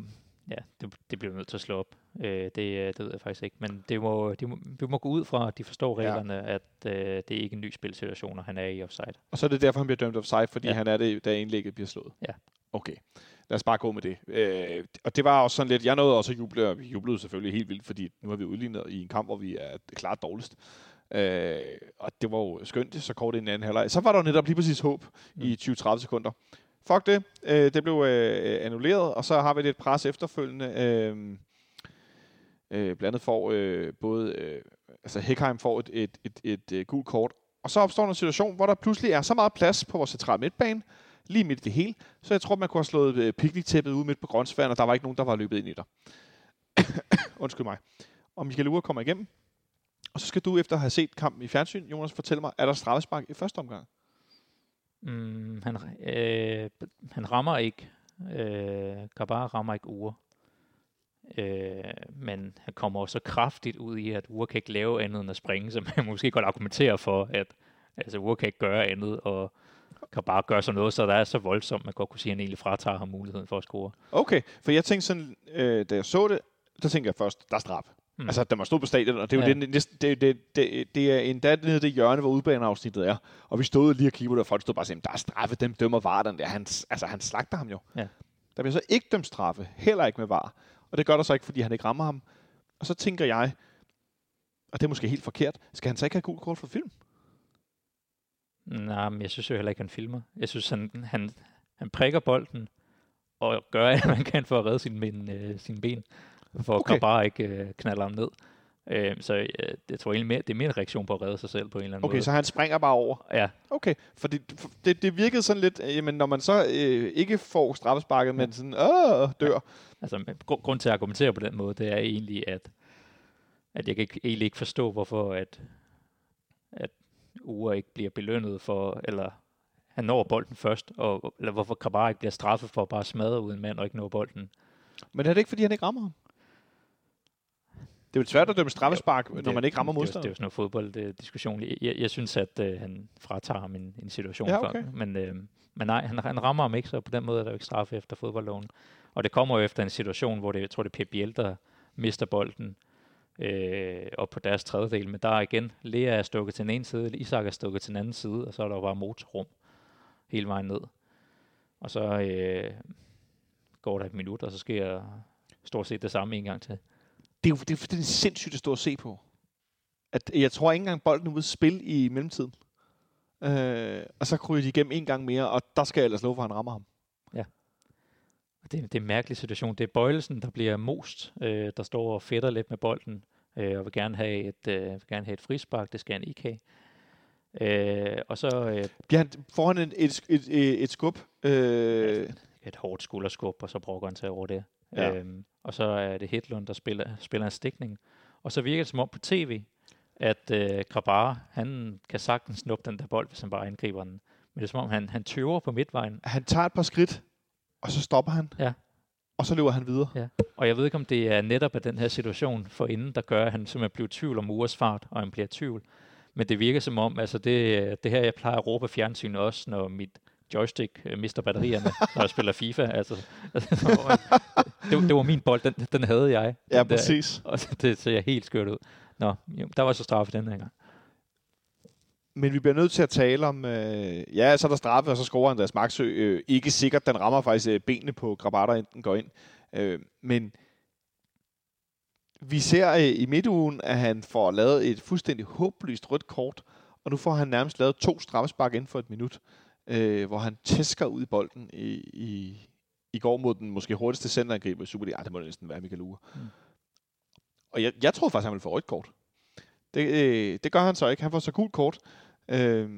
ja, det, det bliver vi nødt til at slå op. Øh, det, øh, det ved jeg faktisk ikke. Men det må, de må, vi må gå ud fra, at de forstår reglerne, ja. at øh, det er ikke en ny spilsituation, og han er i offside. Og så er det derfor, han bliver dømt offside, fordi ja. Han er det, da indlægget bliver slået. Ja. Okay. Lad os bare gå med det. Øh, og det var også sådan lidt, jeg nåede også at juble, og vi jublede selvfølgelig helt vildt, fordi nu har vi udlignet i en kamp, hvor vi er klart dårligst. Øh, og det var jo skønt, så kort i anden halvleg. Så var der netop lige præcis håb mm. i 20-30 sekunder. Fuck det. Øh, det blev øh, øh annulleret, og så har vi lidt pres efterfølgende. Øh, øh, blandt andet får øh, både, øh, altså Hekheim får et, et, et, et, et gult kort, og så opstår der en situation, hvor der pludselig er så meget plads på vores centrale midtbane, lige midt i det hele, så jeg tror, man kunne have slået øh, ud midt på grønsværen, og der var ikke nogen, der var løbet ind i dig. Undskyld mig. Og Michael Ure kommer igennem, og så skal du efter at have set kampen i fjernsyn, Jonas, fortælle mig, er der straffespark i første omgang? Mm, han, øh, han rammer ikke. Øh, Gabar rammer ikke uger. Øh, men han kommer også så kraftigt ud i, at Ure kan ikke lave andet end at springe, så man måske godt argumenterer for, at altså, Ure kan ikke gøre andet, og kan bare gøre sådan noget, så der er så voldsomt, man godt kunne sige, at han egentlig fratager ham muligheden for at score. Okay, for jeg tænkte sådan, øh, da jeg så det, der tænkte jeg først, der er straf. Mm. Altså, da man stod på stadion, og det er jo Ja. det, det, det, det, det, det er endda nede det hjørne, hvor udbaneafsnittet er. Og vi stod lige og kiggede, og folk stod bare og sagde, der er straffe, dem dømmer var den der. Han, altså, han slagter ham jo. Ja. Der bliver så ikke dømt straffe, heller ikke med var. Og det gør der så ikke, fordi han ikke rammer ham. Og så tænker jeg, og det er måske helt forkert, skal han så ikke have gul kort for film? Nej, men jeg synes jo heller ikke, han filmer. Jeg synes, han, han, han prikker bolden, og gør alt, hvad man kan for at redde sine ben, øh, sine ben for Okay. okay. bare ikke øh, knalde ham ned. Øh, så øh, jeg tror egentlig mere, det er mere en reaktion på at redde sig selv på en eller anden Okay, måde. så han springer bare over. Ja, Okay, for det, for det, det virkede sådan lidt, øh, jamen når man så øh, ikke får straffesparket, men sådan, åh, dør. altså men gru- grund til at argumentere på den måde, det er egentlig, at, at jeg kan ikke, egentlig ikke forstå, hvorfor at, at Ure ikke bliver belønnet for, eller han når bolden først, og, eller hvorfor Krabar ikke bliver straffet for at bare smadre uden mand og ikke nå bolden. Men er det ikke, fordi han ikke rammer ham? Det er jo svært at dømme straffespark, når man ikke rammer er jo- Det er modstanderen. jo sådan noget fodbolddiskussion. Jeg, jeg, jeg synes, at øh, han fratager ham en, en situation. Ja, for- okay. men, øh, men nej, han, han rammer ham ikke, så på den måde er der jo ikke straffe efter fodboldloven. Og det kommer jo efter en situation, hvor det, jeg tror, det er Pep Biel, der mister bolden øh, op på deres tredjedel. Men der er igen, Lea er stukket til den ene side, Isak er stukket til den anden side, og så er der jo bare motorrum hele vejen ned. Og så øh, går der et minut, og så sker stort set det samme en gang til. Det er jo det er, sindssygt at stå og se på. At, jeg tror ikke engang, bolden er ude at spille i mellemtiden. Øh, og så kryger de igennem en gang mere, og der skal jeg ellers love, for han rammer ham. Det, det er en mærkelig situation. Det er Bøjelsen, der bliver most, øh, der står og fætter lidt med bolden, øh, og vil gerne have et, øh, vil gerne have et frispark. Det skal han ikke have. Øh, og så øh, Bliver han, får han et, et, et, et skub? Øh, et hårdt skulderskub, og så brokker han sig over det. Ja. Øhm, og så er det Hedlund, der spiller, spiller en stikning. Og så virker det som om på tv, at øh, Grabar, han kan sagtens snuppe den der bold, hvis han bare angriber den. Men det er som om, han, han tøver på midtvejen. han tager et par skridt, og så stopper han. Ja. Og så løber han videre. Ja. Og jeg ved ikke, om det er netop af den her situation for inden, der gør, at han simpelthen bliver i tvivl om Ures fart, og han bliver i tvivl. Men det virker som om, altså det, det her, jeg plejer at råbe på fjernsyn også, når mit joystick øh, mister batterierne, når jeg spiller FIFA. Altså, altså, det, det, var min bold, den, den havde jeg. Ja, Den der, præcis. og det ser helt skørt ud. Nå, jo, der var så straffe den her gang. Men vi bliver nødt til at tale om, øh, ja, så er der straffe, og så scorer Andreas Maxø. Øh, ikke sikkert, den rammer faktisk øh, benene på Grabater, inden den går ind. Øh, men vi ser øh, i midtugen, at han får lavet et fuldstændig håbløst rødt kort, og nu får han nærmest lavet to straffespark inden for et minut, øh, hvor han tæsker ud i bolden i, i, i går mod den måske hurtigste centerangriber i Superliga. Ej, det må det næsten være Michael Ure. Mm. Og jeg, jeg troede faktisk, han ville få rødt kort. Det, øh, det gør han så ikke. Han får så gult kort øh,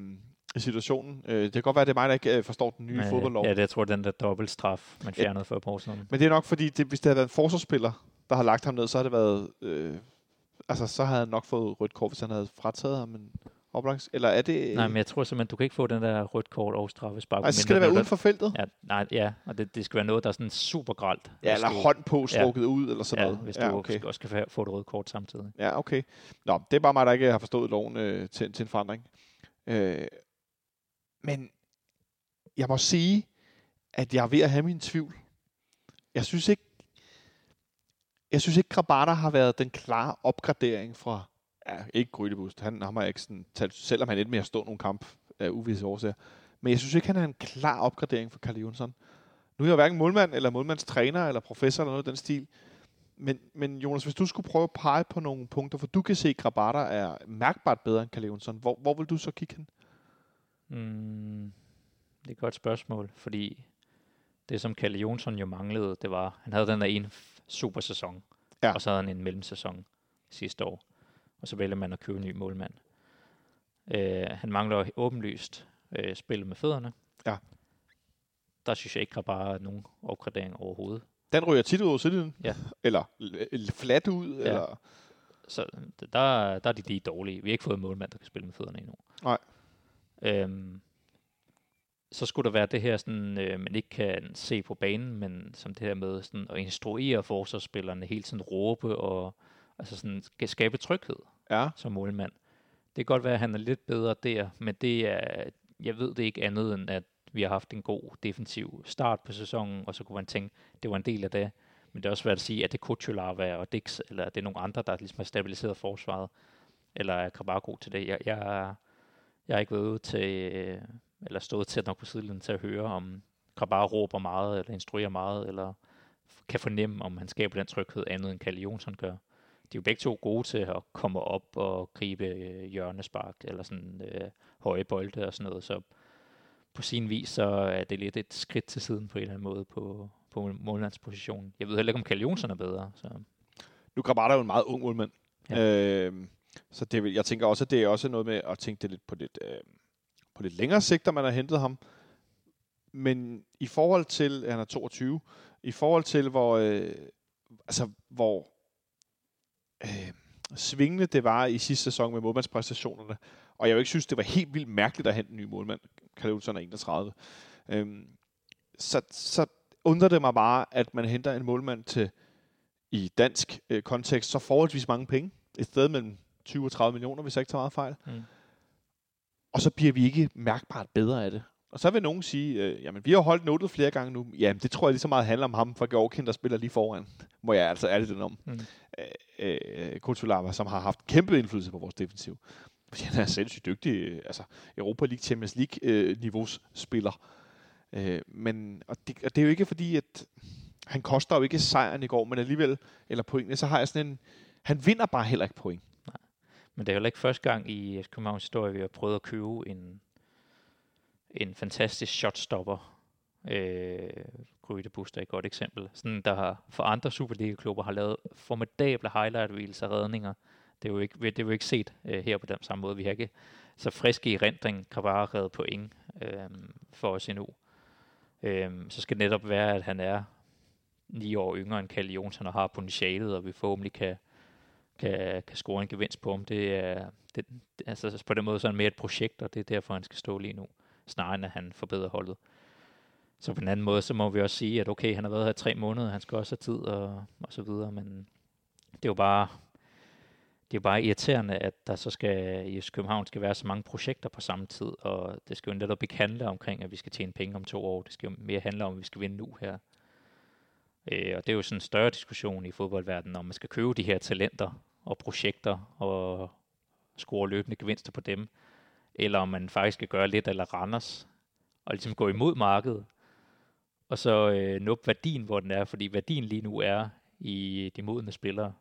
i situationen. Øh, det kan godt være, at det er mig, der ikke øh, forstår den nye Øh, fodboldlov. Ja, det jeg tror den der dobbelt straf, man Ja. fjernede for et par år siden. Men det er nok fordi, det, hvis det havde været en forsvarsspiller, der har lagt ham ned, så har det været... Øh, altså, så havde han nok fået rødt kort, hvis han havde frataget ham en oplagt. Eller er det... Nej, men jeg tror simpelthen, du kan ikke få den der rødt kort og straffespark. altså, skal det være uden for feltet? Ja, nej, ja, og det, det skal være noget, der er sådan super gralt. Ja, eller hånd på, strukket ja. ud, eller sådan ja, noget. hvis du ja, okay. også skal få- få et rødt kort samtidig. Ja, okay. Nå, det er bare mig, der ikke har forstået loven øh, til, til en forandring. Øh, men jeg må sige, at jeg er ved at have min tvivl. Jeg synes ikke, jeg synes ikke, Grabata har været den klare opgradering fra, ja, ikke Grydebust, han har jeg ikke sådan talt, selvom han endte med at stå nogle kamp af uvisse årsager. Men jeg synes ikke, han er en klar opgradering for Karl Jonsson. Nu er jeg hverken målmand, eller målmandstræner, eller professor, eller noget af den stil. Men, men Jonas, hvis du skulle prøve at pege på nogle punkter, for du kan se, at Grabata er mærkbart bedre end Karl Jonsson, hvor, hvor vil du så kigge hen? Mm, det er et godt spørgsmål, fordi det, som Kalle Jonsson jo manglede, det var, han havde den der ene super sæson, Ja. og så havde han en mellemsæson sidste år, og så vælger man at købe en ny målmand. Øh, han mangler åbenlyst øh, spillet med fødderne. Ja. Der synes jeg ikke, der bare er nogen opgradering overhovedet. Den ryger tit ud af sidelinjen? Ja. Eller flat ud? Ja. Eller? Så der, der er de lige dårlige. Vi har ikke fået en målmand, der kan spille med fødderne endnu. Nej. Øhm, så skulle der være det her, sådan, øh, man ikke kan se på banen, men som det her med sådan, at instruere forsvarsspillerne, hele tiden råbe og altså sådan, skabe tryghed Ja. som målmand. Det kan godt være, at han er lidt bedre der, men det er, jeg ved det ikke andet end, at vi har haft en god defensiv start på sæsonen, og så kunne man tænke, det var en del af det. Men det er også svært at sige, at det Kuchulava og Dix, eller er det nogle andre, der ligesom har stabiliseret forsvaret, eller er Krabar god til det? Jeg, jeg, jeg har ikke været ude til, eller stået tæt nok på sidelinjen til at høre, om Krabar råber meget, eller instruerer meget, eller kan fornemme, om han skaber den tryghed andet end Kalle Jonsson gør. De er jo begge to gode til at komme op og gribe øh, hjørnespark, eller sådan øh, høje bolde og sådan noget, så på sin vis, så er det lidt et skridt til siden på en eller anden måde på, på målmandspositionen. Jeg ved heller ikke, om Kalle Jonsson er bedre. Så. Nu Grabata er jo en meget ung målmand. Ja. Øh, så det, jeg tænker også, at det er også noget med at tænke det lidt på lidt, øh, på lidt længere sigt, at man har hentet ham. Men i forhold til, at han er 22, i forhold til, hvor, øh, altså, hvor øh, svingende det var i sidste sæson med målmandspræstationerne, og jeg jo ikke synes, det var helt vildt mærkeligt at hente en ny målmand. Kalle Olsen er 31. Øhm, så, så undrer det mig bare, at man henter en målmand til i dansk øh, kontekst så forholdsvis mange penge. Et sted mellem 20 og 30 millioner, hvis jeg ikke tager meget fejl. Mm. Og så bliver vi ikke mærkbart bedre af det. Og så vil nogen sige, øh, jamen vi har holdt notet flere gange nu. Jamen det tror jeg lige så meget handler om ham fra Georgien, der spiller lige foran. Må jeg altså ærligt den om. Mm. Øh, Kutsulava, som har haft kæmpe indflydelse på vores defensiv. Fordi han er sindssygt dygtig. Øh, altså Europa League, Champions League øh, niveaus spiller. Øh, men, og det, og det er jo ikke fordi, at han koster jo ikke sejren i går, men alligevel, eller pointene, så har jeg sådan en, han vinder bare heller ikke point. Men det er jo ikke første gang i Københavns historie, vi har prøvet at købe en, en fantastisk shotstopper. Øh, Gryde er et godt eksempel. Sådan, der har for andre Superliga-klubber har lavet formidable highlight reels af redninger. Det er jo ikke, det er jo ikke set øh, her på den samme måde. Vi har ikke så friske i rendring, kan bare redde point øh, for os endnu. Øh, så skal det netop være, at han er ni år yngre end Kalle Jonsson og har potentialet, og vi forhåbentlig kan, kan, kan score en gevinst på ham. Det er, det, altså på den måde så er han mere et projekt, og det er derfor, han skal stå lige nu, snarere end at han forbedrer holdet. Så på den anden måde, så må vi også sige, at okay, han har været her tre måneder, han skal også have tid og, og så videre, men det er jo bare, det er bare irriterende, at der så skal i København skal være så mange projekter på samme tid, og det skal jo netop ikke handle omkring, at vi skal tjene penge om to år. Det skal jo mere handle om, at vi skal vinde nu her. Øh, og det er jo sådan en større diskussion i fodboldverdenen, om man skal købe de her talenter og projekter og score løbende gevinster på dem, eller om man faktisk skal gøre lidt eller Randers, og ligesom gå imod markedet, og så øh, nuppe værdien, hvor den er, fordi værdien lige nu er i de modne spillere,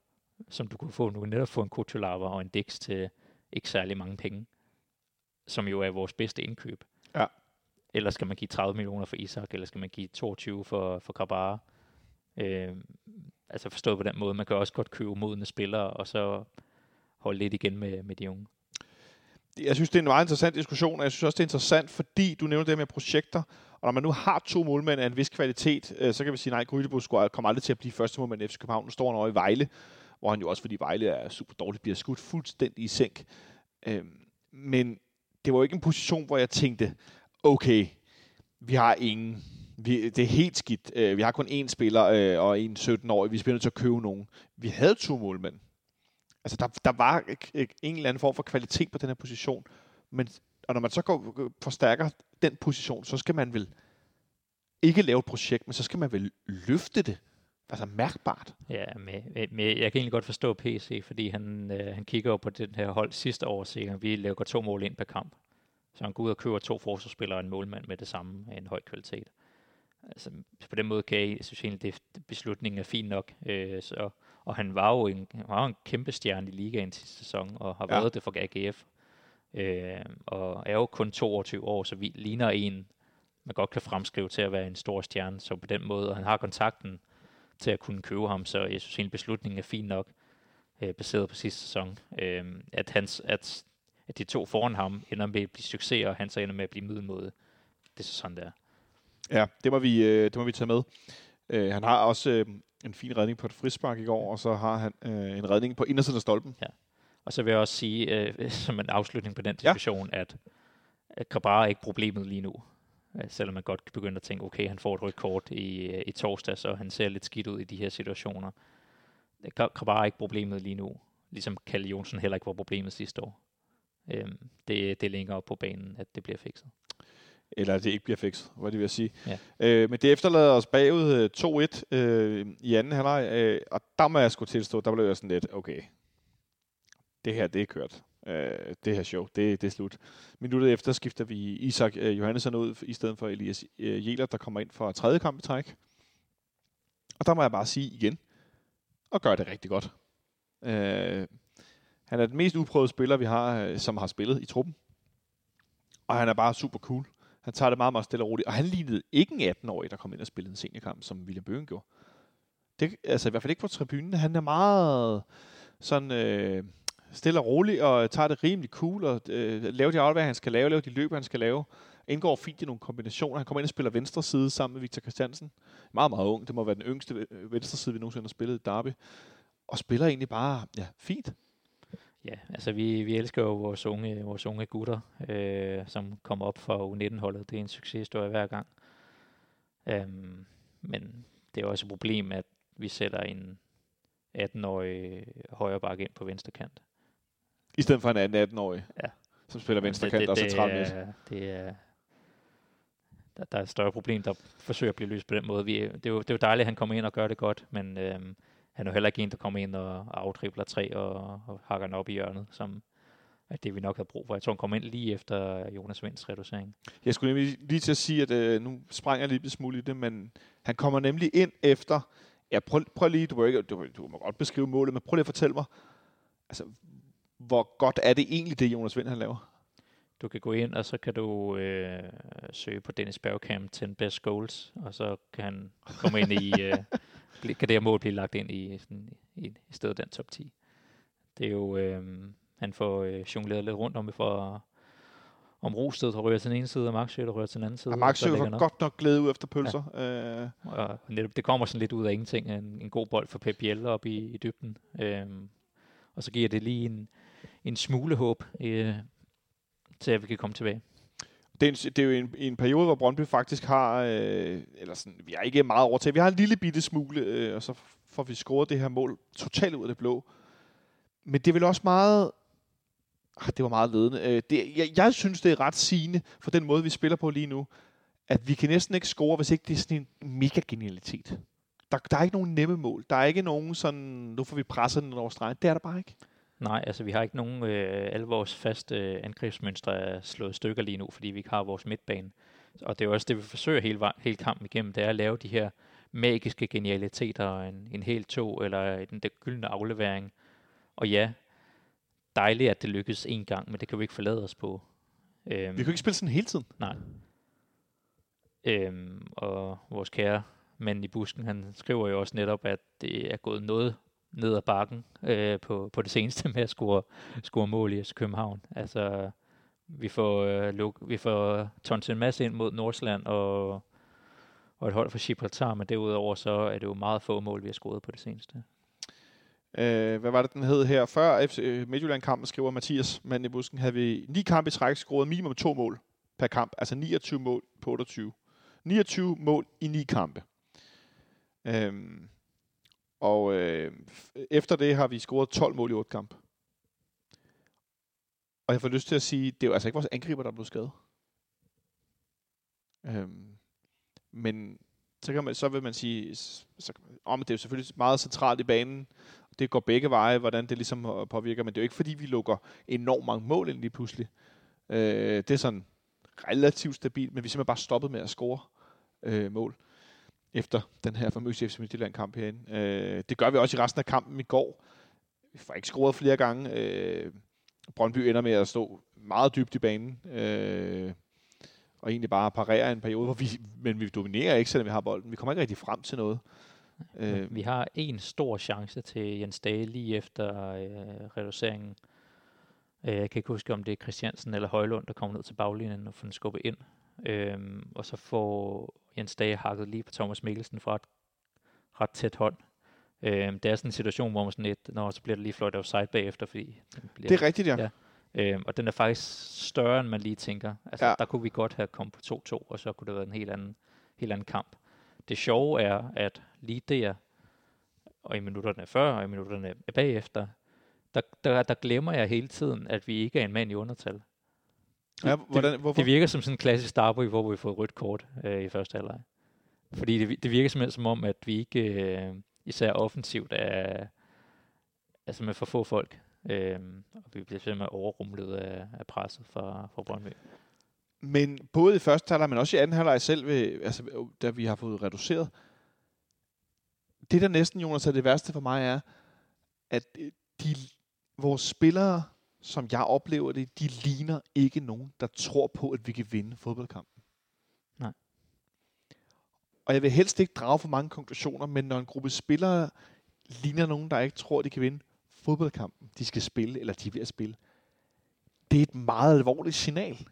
som du kunne få. Du kan netop få en Kutulava og en Dix til ikke særlig mange penge, som jo er vores bedste indkøb. Ja. Eller skal man give 30 millioner for Isak, eller skal man give 22 for, for Krabara? Øh, altså forstået på den måde, man kan også godt købe modne spillere, og så holde lidt igen med, med de unge. Jeg synes, det er en meget interessant diskussion, og jeg synes også, det er interessant, fordi du nævner det med projekter, og når man nu har to målmænd af en vis kvalitet, øh, så kan vi sige, nej, Grydebus kommer aldrig til at blive første målmand i FC København. Nu står han over i Vejle, hvor han jo også, fordi Vejle er super dårligt, bliver skudt fuldstændig i sænk. Øh, men det var jo ikke en position, hvor jeg tænkte, okay, vi har ingen. Vi, det er helt skidt. Øh, vi har kun én spiller øh, og en 17-årig. Vi spiller nødt til at købe nogen. Vi havde to målmænd. Altså, der, der var ikke- ikke en eller anden form for kvalitet på den her position. Men, og når man så går, forstærker den position, så skal man vel ikke lave et projekt, men så skal man vel løfte det. Altså mærkbart. Ja, med, med, jeg kan egentlig godt forstå PC, fordi han, øh, han kigger jo på den her hold sidste år siger, at vi laver to mål ind per kamp. Så han går ud og køber to forsvarsspillere og en målmand med det samme af en høj kvalitet. Altså, på den måde kan jeg, synes egentlig, det, beslutningen er fin nok. Øh, så, og han var jo en, han var en kæmpe stjerne i ligaen til sæson, og har ja. været det for AGF. Øh, og er jo kun 22 år, så vi ligner en, man godt kan fremskrive til at være en stor stjerne. Så på den måde, og han har kontakten til at kunne købe ham, så jeg synes egentlig, beslutningen er fin nok, øh, baseret på sidste sæson. Øh, at, hans, at, at de to foran ham ender med at blive succes, og han så ender med at blive middelmåde. Det er så sådan, der. Ja, det må vi, øh, det må vi tage med. Øh, han har også øh, en fin redning på et frispark i går, og så har han øh, en redning på indersiden af stolpen. Og så vil jeg også sige, øh, som en afslutning på den diskussion, ja. at, at Grabara er ikke problemet lige nu. Øh, selvom man godt kan begynde at tænke, okay, han får et rødt kort i, øh, i torsdag, så han ser lidt skidt ud i de her situationer. Det kan bare ikke problemet lige nu. Ligesom Kalle Jonsen heller ikke var problemet sidste år. Øhm, det, det er længere op på banen, at det bliver fikset. Eller at det ikke bliver fikset, hvad det vil sige. Ja. Øh, men det efterlader os bagud øh, 2-1 øh, i anden halvleg, øh, og der må jeg sgu tilstå, der blev jeg sådan lidt, okay, det her, det er kørt. Øh, det her show, det, det er slut. Minuttet efter skifter vi Isak øh, Johannesson ud, i stedet for Elias øh, Jeler, der kommer ind for tredje kamp i træk. Og der må jeg bare sige igen, og gør det rigtig godt. Øh, han er den mest uprøvede spiller, vi har, øh, som har spillet i truppen. Og han er bare super cool. Han tager det meget, meget stille og roligt. Og han lignede ikke en 18-årig, der kom ind og spillede en seniorkamp, som William Bøgen gjorde. Det, altså i hvert fald ikke på tribunen. Han er meget sådan øh, stille og roligt, og tager det rimelig cool, og øh, laver de afleveringer, han skal lave, laver de løb, han skal lave. Indgår fint i nogle kombinationer. Han kommer ind og spiller venstre side sammen med Victor Christiansen. Meget, meget ung. Det må være den yngste øh, venstre side, vi nogensinde har spillet i Derby. Og spiller egentlig bare ja, fint. Ja, altså vi, vi elsker jo vores unge, vores unge gutter, øh, som kommer op fra U19-holdet. Det er en succeshistorie hver gang. Øhm, men det er også et problem, at vi sætter en 18-årig højre bakke ind på venstre kant. I stedet for en 18-årig, ja. som spiller venstre kant og så 30 det, er, der, der er et større problem, der forsøger at blive løst på den måde. Vi, det, er jo, det er jo dejligt, at han kommer ind og gør det godt, men øhm, han er jo heller ikke en, der kommer ind og aftribler tre og, og hakker den op i hjørnet, som er det, vi nok har brug for. Jeg tror, han kommer ind lige efter Jonas Vinds reducering. Jeg skulle nemlig lige til at sige, at øh, nu springer jeg lidt smule i det, men han kommer nemlig ind efter... Ja, prøv, prøv lige, du, ikke, du, du må godt beskrive målet, men prøv lige at fortælle mig, altså, hvor godt er det egentlig, det Jonas Vind han laver? Du kan gå ind, og så kan du øh, søge på Dennis Bergkamp til best goals, og så kan han komme ind i... Øh, kan det her mål blive lagt ind i, sådan, i, i stedet den top 10. Det er jo, øh, han får øh, jongleret lidt rundt om, for om Rosted, der rører til den ene side, og Maxø, der rører til den anden side. Ja, Maxø får godt nok glæde ud efter pølser. Ja. Øh. Og netop, det kommer sådan lidt ud af ingenting. En, en god bold for Pep Biel op i, i dybden. Øh, og så giver det lige en, en smule håb øh, til, at vi kan komme tilbage det er, en, det er jo en, en periode, hvor Brøndby faktisk har, øh, eller sådan, vi har ikke meget overtaget, vi har en lille bitte smule, øh, og så får vi scoret det her mål totalt ud af det blå. Men det er vel også meget, ah, det var meget ledende. Øh, det, jeg, jeg synes, det er ret sigende for den måde, vi spiller på lige nu, at vi kan næsten ikke score, hvis ikke det er sådan en mega genialitet. Der, der er ikke nogen nemme mål. Der er ikke nogen sådan, nu får vi presset den over stregen. Det er der bare ikke. Nej, altså vi har ikke nogen, øh, alle vores faste øh, angrebsmønstre er slået stykker lige nu, fordi vi ikke har vores midtbane. Og det er også det, vi forsøger hele, hele kampen igennem, det er at lave de her magiske genialiteter, en, en hel tog eller en der gyldne aflevering. Og ja, dejligt, at det lykkedes en gang, men det kan vi ikke forlade os på. Øhm, vi kan ikke spille sådan hele tiden. Nej. Øhm, og vores kære mand i busken, han skriver jo også netop, at det er gået noget ned ad bakken øh, på, på det seneste med at score, score mål i København. Altså, vi får, øh, luk, vi får tons en masse ind mod Nordsland og, og et hold for Gibraltar, men derudover så er det jo meget få mål, vi har scoret på det seneste. Øh, hvad var det, den hed her? Før FC øh, Midtjylland-kampen, skriver Mathias, Mand i busken havde vi ni kampe i træk, scoret minimum to mål per kamp, altså 29 mål på 28. 29 mål i ni kampe. Øhm, og øh, efter det har vi scoret 12 mål i 8 kamp. Og jeg får lyst til at sige, det er jo altså ikke vores angriber, der er blevet skadet. Øhm, men så, kan man, så vil man sige, så, om det er jo selvfølgelig meget centralt i banen. Det går begge veje, hvordan det ligesom øh, påvirker, men det er jo ikke fordi, vi lukker enormt mange mål ind lige pludselig. Øh, det er sådan relativt stabilt, men vi er simpelthen bare stoppet med at score øh, mål efter den her famøse FC Midtjylland-kamp herinde. Øh, det gør vi også i resten af kampen i går. Vi får ikke scoret flere gange. Øh, Brøndby ender med at stå meget dybt i banen. Øh, og egentlig bare parere en periode, hvor vi, men vi dominerer ikke, selvom vi har bolden. Vi kommer ikke rigtig frem til noget. Øh. Vi har en stor chance til Jens Dage lige efter øh, reduceringen. Øh, jeg kan ikke huske, om det er Christiansen eller Højlund, der kommer ned til baglinjen og får den skubbet ind. Øh, og så får Jens Dage hakket lige på Thomas Mikkelsen fra et ret tæt hånd. Øh, det er sådan en situation, hvor man sådan lidt, når så bliver det lige fløjt offside bagefter, fordi... Bliver, det er rigtigt, ja. ja. Øhm, og den er faktisk større, end man lige tænker. Altså, ja. der kunne vi godt have kommet på 2-2, og så kunne det have været en helt anden, helt anden kamp. Det sjove er, at lige der, og i minutterne før, og i minutterne bagefter, der, der, der glemmer jeg hele tiden, at vi ikke er en mand i undertal. Ja, hvordan, hvorfor? Det virker som sådan en klassisk Starbury, hvor vi fået rødt kort øh, i første halvleg. Fordi det, det virker simpelthen som om, at vi ikke, øh, især offensivt, er, altså med for få folk. Øh, og vi bliver simpelthen overrumlet af, af presset fra, fra Brøndby. Men både i første halvleg, men også i anden halvleg selv, ved, altså, da vi har fået reduceret. Det, der næsten, Jonas, er det værste for mig, er, at øh, de, vores spillere, som jeg oplever det, de ligner ikke nogen, der tror på, at vi kan vinde fodboldkampen. Nej. Og jeg vil helst ikke drage for mange konklusioner, men når en gruppe spillere ligner nogen, der ikke tror, de kan vinde fodboldkampen, de skal spille, eller de er ved at spille, det er et meget alvorligt signal.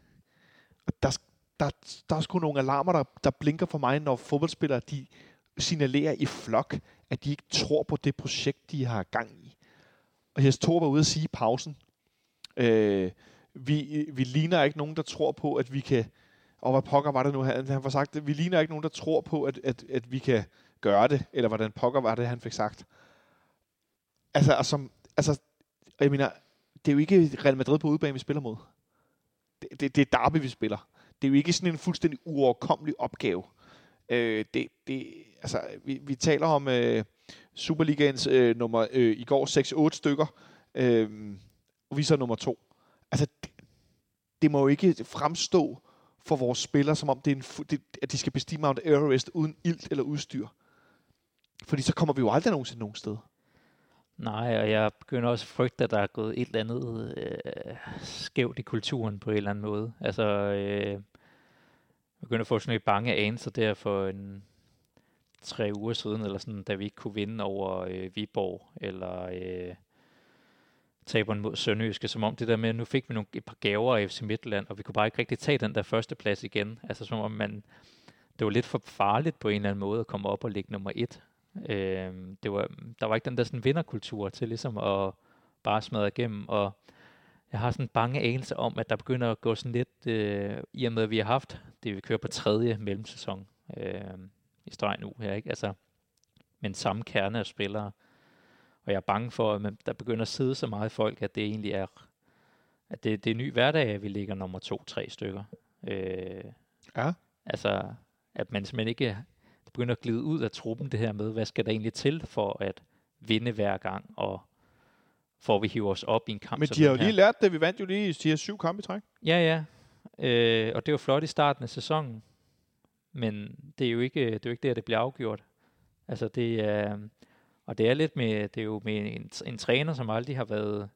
Og der, der, der er sgu nogle alarmer, der, der blinker for mig, når fodboldspillere de signalerer i flok, at de ikke tror på det projekt, de har gang i. Og Jes Thor var ude at sige i pausen, øh, vi, vi ligner ikke nogen, der tror på, at vi kan... Og hvad pokker var det nu? Han, han var sagt, vi ligner ikke nogen, der tror på, at, at, at vi kan gøre det. Eller hvordan pokker var det, han fik sagt. Altså, altså, altså jeg mener, det er jo ikke Real Madrid på udebane, vi spiller mod. Det, det, det er Derby, vi spiller. Det er jo ikke sådan en fuldstændig uoverkommelig opgave. Øh, det, det, altså, vi, vi taler om øh, Superligaens øh, nummer øh, i går 6-8 stykker, øh, og vi er så nummer to. Altså, det, det må jo ikke fremstå for vores spillere, som om det er en fu- det, at de skal bestige Mount Everest uden ilt eller udstyr. Fordi så kommer vi jo aldrig nogensinde nogen sted. Nej, og jeg begynder også at frygte, at der er gået et eller andet øh, skævt i kulturen på en eller anden måde. Altså, øh, jeg begynder at få sådan lidt bange anelser der for en tre uger siden, eller sådan, da vi ikke kunne vinde over øh, Viborg, eller øh, taberen mod Sønderjyske, som om det der med, at nu fik vi nogle, et par gaver af FC Midtland, og vi kunne bare ikke rigtig tage den der første plads igen. Altså som om man, det var lidt for farligt på en eller anden måde at komme op og ligge nummer et. Øh, det var, der var ikke den der sådan vinderkultur til ligesom at bare smadre igennem, og jeg har sådan en bange anelse om, at der begynder at gå sådan lidt, øh, i og med at vi har haft det, vi kører på tredje mellemsæson øh, i streg nu her, ikke? Altså, men samme kerne af spillere. Og jeg er bange for, at man, der begynder at sidde så meget folk, at det egentlig er, at det, det er ny hverdag, at vi ligger nummer to-tre stykker. Øh, Ja. Altså, at man simpelthen ikke det begynder at glide ud af truppen, det her med, hvad skal der egentlig til for at vinde hver gang, og at vi hiver os op i en kamp Men de har jo her. lige lært det. Vi vandt jo lige de her syv kampe i træk. Ja, ja. Øh, og det var flot i starten af sæsonen. Men det er jo ikke, det er jo ikke der, det bliver afgjort. Altså det er, og det er lidt med, det er jo med en, en træner, som aldrig har været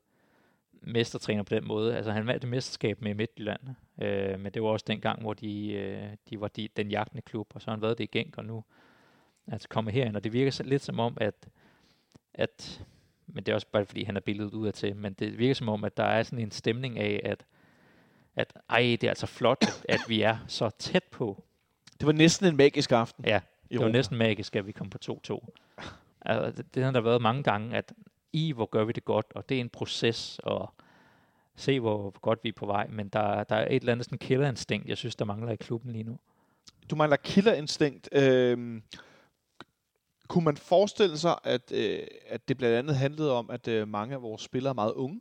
mestertræner på den måde. Altså han vandt et mesterskab med Midtjylland, øh, men det var også den gang, hvor de, øh, de var de, den jagtende klub, og så har han været det i Genk, og nu altså kommer herind, og det virker så lidt som om, at, at men det er også bare fordi, han er billedet ud af til, men det virker som om, at der er sådan en stemning af, at, at ej, det er altså flot, at, at vi er så tæt på. Det var næsten en magisk aften. Ja, det var næsten magisk, at vi kom på 2-2. Altså, det, det har der været mange gange, at i hvor gør vi det godt, og det er en proces, og se hvor godt vi er på vej, men der, der er et eller andet sådan killerinstinkt, jeg synes, der mangler i klubben lige nu. Du mangler killerinstinkt. Øh, kunne man forestille sig, at, øh, at det blandt andet handlede om, at øh, mange af vores spillere er meget unge?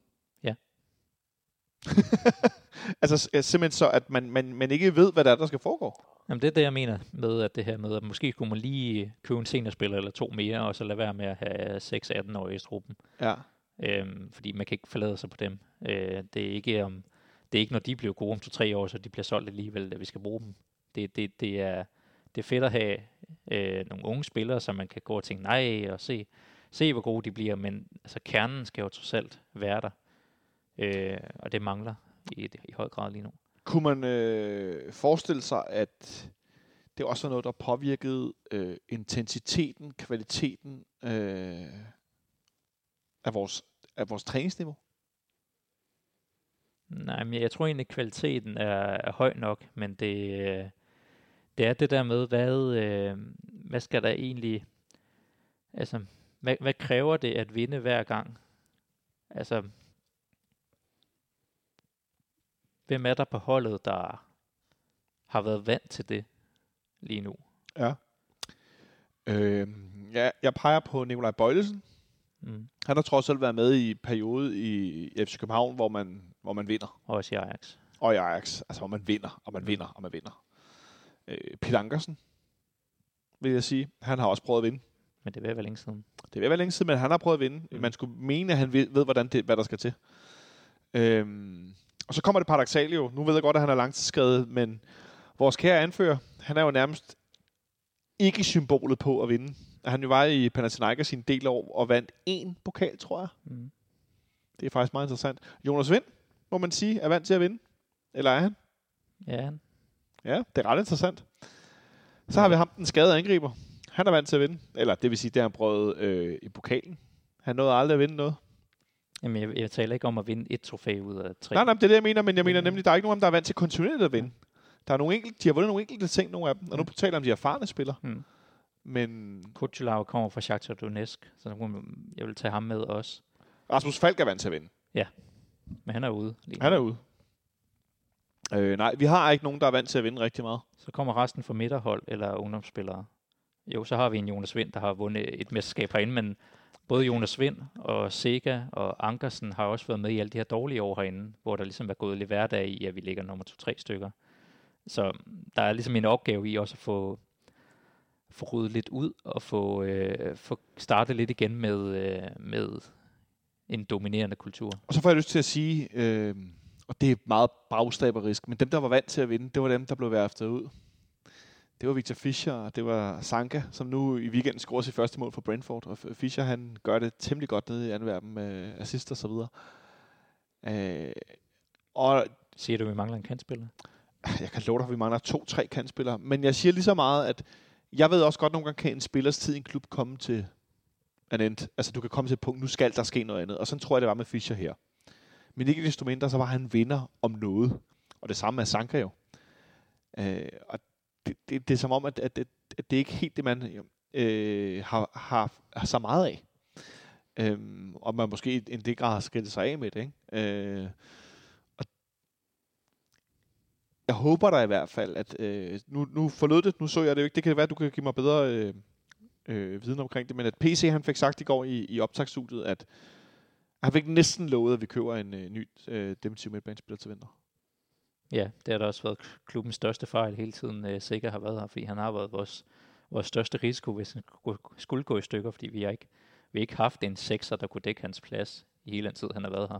Altså simpelthen så, at man, man, man ikke ved, hvad der er, der skal foregå. Jamen det er det, jeg mener med, at det her med, at måske kunne man lige købe en seniorspiller eller to mere, og så lade være med at have 6-18-årige i truppen. Ja. Øhm, fordi man kan ikke forlade sig på dem. Øh, det er ikke om, det er ikke når de bliver gode om to-tre år, så de bliver solgt alligevel, at vi skal bruge dem. Det, det, det, er, det er fedt at have øh, nogle unge spillere, som man kan gå og tænke nej, og se, se hvor gode de bliver, men altså, kernen skal jo trods alt være der. Øh, og det mangler i, i høj grad lige nu. Kunne man øh, forestille sig, at det også var noget, der påvirkede øh, intensiteten, kvaliteten øh, af, vores, af vores træningsniveau? Nej, men jeg tror egentlig, at kvaliteten er, er høj nok, men det, øh, det er det der med, hvad, øh, hvad skal der egentlig, altså, hvad, hvad kræver det at vinde hver gang? Altså, hvem er der på holdet, der har været vant til det lige nu? Ja. Øh, ja, jeg peger på Nikolaj Bøjlesen. Mm. Han har trods alt været med i periode i FC København, hvor man, hvor man vinder. Og også i Ajax. Og i Ajax, altså hvor man vinder, og man vinder, og man vinder. Øh, Peter Ankersen, vil jeg sige. Han har også prøvet at vinde. Men det vil være længe siden. Det vil være længe siden, men han har prøvet at vinde. Mm. Mm. Man skulle mene, at han ved, ved hvordan det, hvad der skal til. Øhm, og så kommer det paradoxale jo. Nu ved jeg godt, at han er langtidsskadet, men vores kære anfører, han er jo nærmest ikke symbolet på at vinde. Han jo var i Panathinaikos i en del år og vandt én pokal, tror jeg. Mm. Det er faktisk meget interessant. Jonas Vind, må man sige, er vant til at vinde. Eller er han? Ja, han. Ja, det er ret interessant. Så har vi ham, den skadede angriber. Han er vant til at vinde. Eller det vil sige, det har han prøvet øh, i pokalen. Han nåede aldrig at vinde noget. Jamen, jeg, jeg taler ikke om at vinde et trofæ ud af tre. Nej, nej, det er det, jeg mener, men jeg mener Mm. nemlig, der er ikke nogen der er vant til kontinuerligt at vinde. Der er nogle enkelte, de har vundet nogle enkelte ting, nogle af dem, og nu Mm. taler om de erfarne spillere. Mm. Men Kutsulava kommer fra Shakhtar Donetsk, så jeg vil tage ham med også. Rasmus Falk er vant til at vinde. Men han er ude. Lige Han er ude. Øh, nej, vi har ikke nogen, der er vant til at vinde rigtig meget. Så kommer resten fra midterhold eller ungdomsspillere. Jo, så har vi en Jonas Vind, der har vundet et mesterskab herinde, men både Jonas Vind og Sega og Ankersen har også været med i alle de her dårlige år herinde, hvor der ligesom er gået lidt hverdag i, at vi ligger nummer 2-3 stykker. Så der er ligesom en opgave i også at få, få ryddet lidt ud og få, øh, få startet lidt igen med, øh, med en dominerende kultur. Og så får jeg lyst til at sige, øh, og det er meget bagstaberisk, men dem, der var vant til at vinde, det var dem, der blev værftet ud. Det var Victor Fischer, og det var Sanka, som nu i weekenden scorer sit første mål for Brentford. Og Fischer, han gør det temmelig godt nede i Antwerpen med assist og så videre. Øh, og Siger du, at vi mangler en kantspiller? jeg kan love dig, at vi mangler to-tre kantspillere. Men jeg siger lige så meget, at jeg ved også godt, at nogle gange kan en spillers tid i en klub komme til an end. Altså, du kan komme til et punkt, nu skal der ske noget andet. Og sådan tror jeg, det var med Fischer her. Men ikke desto mindre, så var han vinder om noget. Og det samme med Sanka jo. Øh, og det, det, det er som om, at, at, at, at det ikke helt det, man øh, har, har, har så meget af. Øhm, og man måske i en del grad har skilt sig af med det. Ikke? Øh, og jeg håber da i hvert fald, at øh, nu, nu forlod det, nu så jeg det jo ikke, det kan være, at du kan give mig bedre øh, øh, viden omkring det, men at PC han fik sagt i går i, i optagsstudiet, at han fik næsten lovet, at vi køber en øh, ny øh, defensiv midtbanespiller til vinter. Ja, det har da også været klubbens største fejl hele tiden. Øh, Sikker har været her, fordi han har været vores, vores største risiko, hvis han skulle- gå i stykker, fordi vi har ikke, vi har ikke haft en sekser, der kunne dække hans plads i hele den tid, han har været her.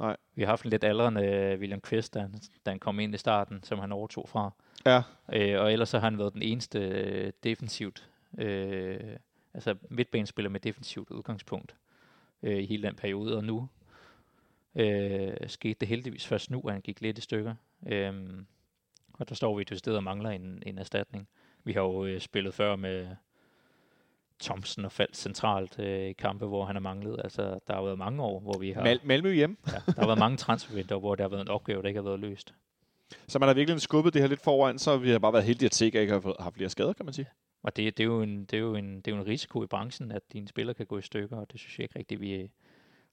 Nej. Vi har haft en lidt aldrende øh, William Kvist, da han, da han kom ind i starten, som han overtog fra. Ja, Øh, og ellers så har han været den eneste øh, defensivt, øh, altså midtbanespiller med defensivt udgangspunkt øh, i hele den periode. Og nu øh, skete det heldigvis først nu, at han gik lidt i stykker. Øhm, og der står vi et sted og mangler en, en erstatning. Vi har jo øh, spillet før med Thompson og faldt centralt øh, i kampe, hvor han har manglet. Altså, der har været mange år, hvor vi har... Mal- Malmø hjemme. ja, der har været mange transfervinter, hvor der har været en opgave, der ikke har været løst. Så man har virkelig skubbet det her lidt foran, så vi har bare været heldige, at Sikker ikke har haft flere skader, kan man sige. Og det, det, er jo en, det, er jo en, det er jo en risiko i branchen, at dine spillere kan gå i stykker, og det synes jeg ikke rigtigt, vi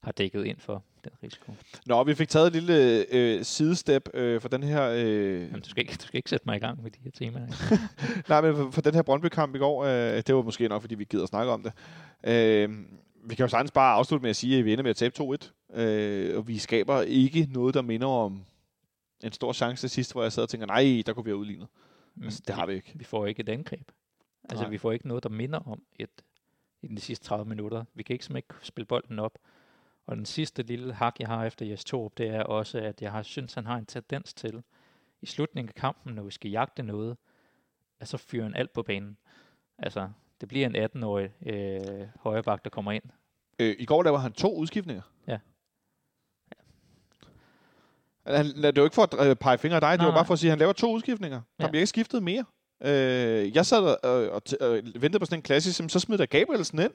har dækket ind for, den risiko. Nå, vi fik taget et lille øh, sidestep øh, for den her... Øh, Jamen, du skal, ikke, du skal ikke sætte mig i gang med de her temaer. Nej, men for, for den her Brøndby-kamp i går, øh, det var måske nok, fordi vi gider snakke om det. Øh, vi kan jo sagtens bare afslutte med at sige, at vi ender med at tabe 2-1. Øh, og vi skaber ikke noget, der minder om en stor chance til sidst, hvor jeg sad og tænker, nej, der kunne vi have udlignet. Altså, det har vi ikke. Vi får ikke et angreb. Altså, Nej. vi får ikke noget, der minder om et i de sidste 30 minutter. Vi kan ikke simpelthen ikke spille bolden op. Og den sidste lille hak, jeg har efter Jes Torup, det er også, at jeg har synes, han har en tendens til, i slutningen af kampen, når vi skal jagte noget, at så fyrer han alt på banen. Altså, det bliver en 18-årig øh, højreback, der kommer ind. Øh, I går laver han to udskiftninger. Ja. Han, det jo ikke for at pege fingre af dig, det Nej, var bare nej. for at sige, at han laver to udskiftninger. Der Ja. bliver ikke skiftet mere. Øh, jeg sad og, og, og, ventede på sådan en klassisk, så smed der Gabrielsen ind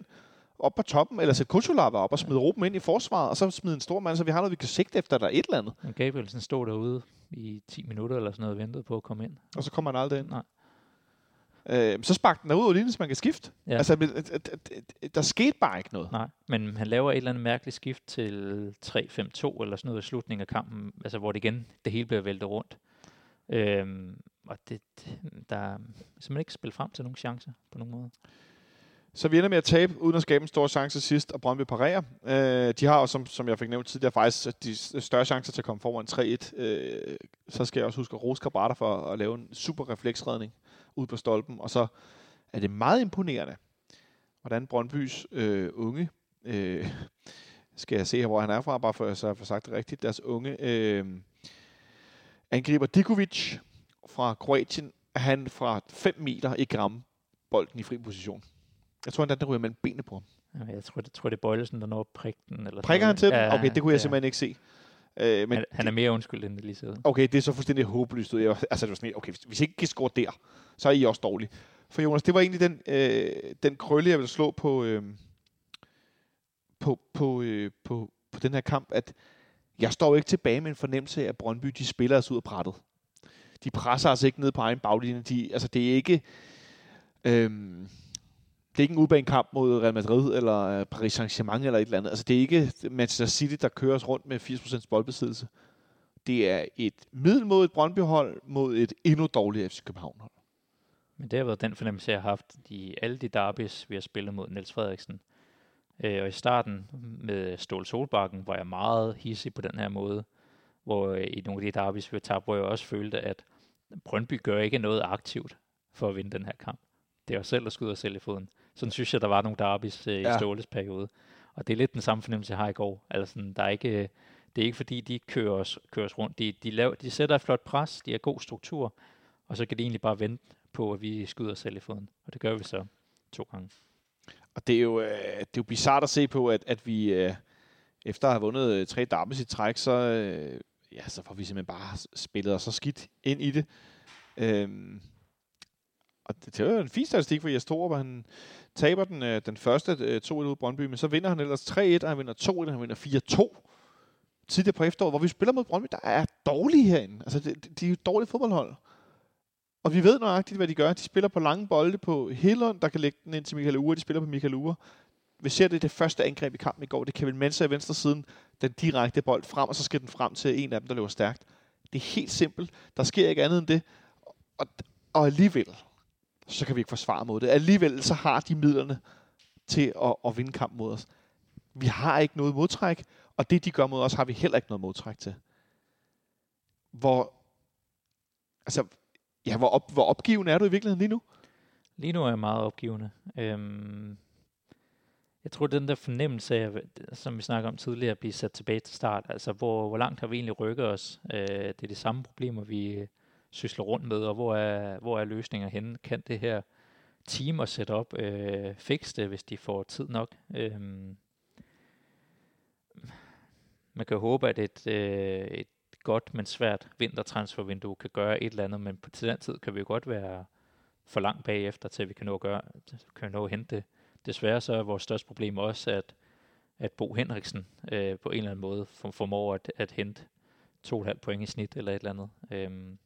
op på toppen, eller sæt Kutsulava op og smid Ruben ind i forsvaret, og så smid en stor mand, så vi har noget, vi kan sigte efter, der er et eller andet. Men Gabrielsen stod derude i 10 minutter eller sådan noget og ventede på at komme ind. Og så kommer han aldrig ind. Nej. Øh, så sparkte den derud og lignede, så man kan skifte. Ja. Altså, der skete bare ikke noget. Nej, men han laver et eller andet mærkeligt skift til 3-5-2 eller sådan noget i slutningen af kampen, altså hvor det igen, det hele bliver væltet rundt. Øhm, og det, det- der er simpelthen ikke spillet frem til nogen chancer på nogen måde. Så vi ender med at tabe, uden at skabe en stor chance sidst, og Brøndby parerer. Øh, de har også, som, som jeg fik nævnt tidligere, faktisk de øh, større chancer til at komme foran 3-1. Øh, så skal jeg også huske at rose Krabater for at lave en super refleksredning ud på stolpen. Og så er det meget imponerende, hvordan Brøndbys øh, unge, øh, skal jeg se her, hvor han er fra, bare for at så jeg får sagt det rigtigt, deres unge øh, angriber Dikovic fra Kroatien, han fra 5 meter i gram bolden i fri position. Jeg tror endda, den ryger mellem benene på ham. Ja, Jeg tror, det, tror, det er Bøjlesen, der når at prikke den. Eller sådan Prikker han til den? Ja, Okay, det kunne jeg ja. simpelthen ikke se. Øh, men Han, han er mere undskyld, end det lige sidder. okay, det er så fuldstændig håbløst ud. Jeg, altså, det var sådan, okay, hvis, hvis I ikke kan score der, så er I også dårlige. For Jonas, det var egentlig den, øh, den krølle, jeg ville slå på, øh, på, på, øh, på, på den her kamp, at jeg står jo ikke tilbage med en fornemmelse af, at Brøndby, de spiller os ud af brættet. De presser altså ikke ned på egen baglinje. De, altså, det er ikke... Øhm, det er ikke en udbanekamp mod Real Madrid eller øh, Paris Saint-Germain eller et eller andet. Altså, det er ikke Manchester City, der kører os rundt med 80% boldbesiddelse. Det er et middelmodigt Brøndby-hold mod et endnu dårligere FC København-hold. Men det har været den fornemmelse, jeg har haft i alle de derbys, vi har spillet mod Niels Frederiksen. Øh, og i starten med Stål Solbakken var jeg meget hissig på den her måde, hvor øh, i nogle af de derbys, vi har tabt, hvor jeg også følte, at Brøndby gør ikke noget aktivt for at vinde den her kamp. Det er jo selv at skyde os selv i foden. Sådan synes jeg, der var nogle derbys øh, Ja. i Ståles periode. Og det er lidt den samme fornemmelse, jeg har i går. Altså, sådan, der er ikke, øh, det er ikke fordi, de kører os, kører os rundt. De, de, laver, de sætter et flot pres, de har god struktur, og så kan de egentlig bare vente på, at vi skyder os selv i foden. Og det gør vi så to gange. Og det er jo, øh, det er jo bizart at se på, at, at vi øh, efter at have vundet øh, tre derbys i træk, så, øh, ja, så får vi simpelthen bare spillet os så skidt ind i det. Øhm, og det, er jo en fin statistik for Jes Torup, han taber den, øh, den første øh, 2-1 ud Brøndby, men så vinder han ellers 3-1, og han vinder 2-1, og han vinder 4-2 tidligere på efteråret, hvor vi spiller mod Brøndby, der er dårlige herinde. Altså, det, de er jo dårlige dårligt fodboldhold. Og vi ved nøjagtigt, hvad de gør. De spiller på lange bolde på Hillund, der kan lægge den ind til Michael Ure. De spiller på Michael Ure. Vi ser det i det første angreb i kampen i går. Det er Kevin Mensah i venstre siden. Den direkte bold frem, og så skal den frem til en af dem, der løber stærkt. Det er helt simpelt. Der sker ikke andet end det. Og, og alligevel, så kan vi ikke forsvare mod det. Alligevel, så har de midlerne til at, at vinde kamp mod os. Vi har ikke noget modtræk, og det, de gør mod os, har vi heller ikke noget modtræk til. Hvor, altså, ja, hvor, op, hvor opgivende er du i virkeligheden lige nu? Lige nu er jeg meget opgivende. Øhm, jeg tror, den der fornemmelse af, som vi snakker om tidligere, at blive sat tilbage til start, altså hvor, hvor langt har vi egentlig rykket os? Øh, det er de samme problemer, vi sysler rundt med, og hvor er, hvor er løsninger henne? Kan det her team og setup øh, fikse det, hvis de får tid nok? Øh, man kan håbe, at et, øh, et godt, men svært vintertransfervindue kan gøre et eller andet, men på til den tid kan vi jo godt være for langt bagefter, til vi kan nå at, gøre, kan nå at hente det. Desværre så er vores største problem også, at, at Bo Henriksen øh, på en eller anden måde for, formår at, at hente 2,5 point i snit eller et eller andet. Øhm,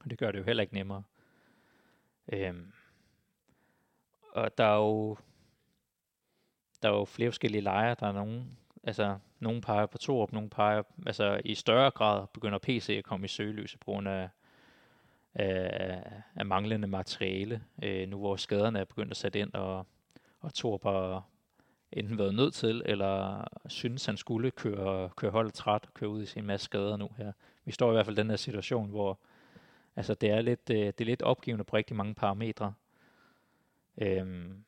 og det gør det jo heller ikke nemmere. Øhm, og der er jo der er jo flere forskellige lejre. Der er nogen, altså nogen peger på to op, nogen peger, altså i større grad begynder PC at komme i søgelyset på grund af, af, af manglende materiale, øh, nu hvor skaderne er begyndt at sætte ind, og, og Torp har enten været nødt til, eller synes, han skulle køre, køre holdet træt og køre ud i sin masse skader nu her. Vi står i hvert fald i den her situation, hvor altså, det, er lidt, øh, det er lidt opgivende på rigtig mange parametre. Øhm,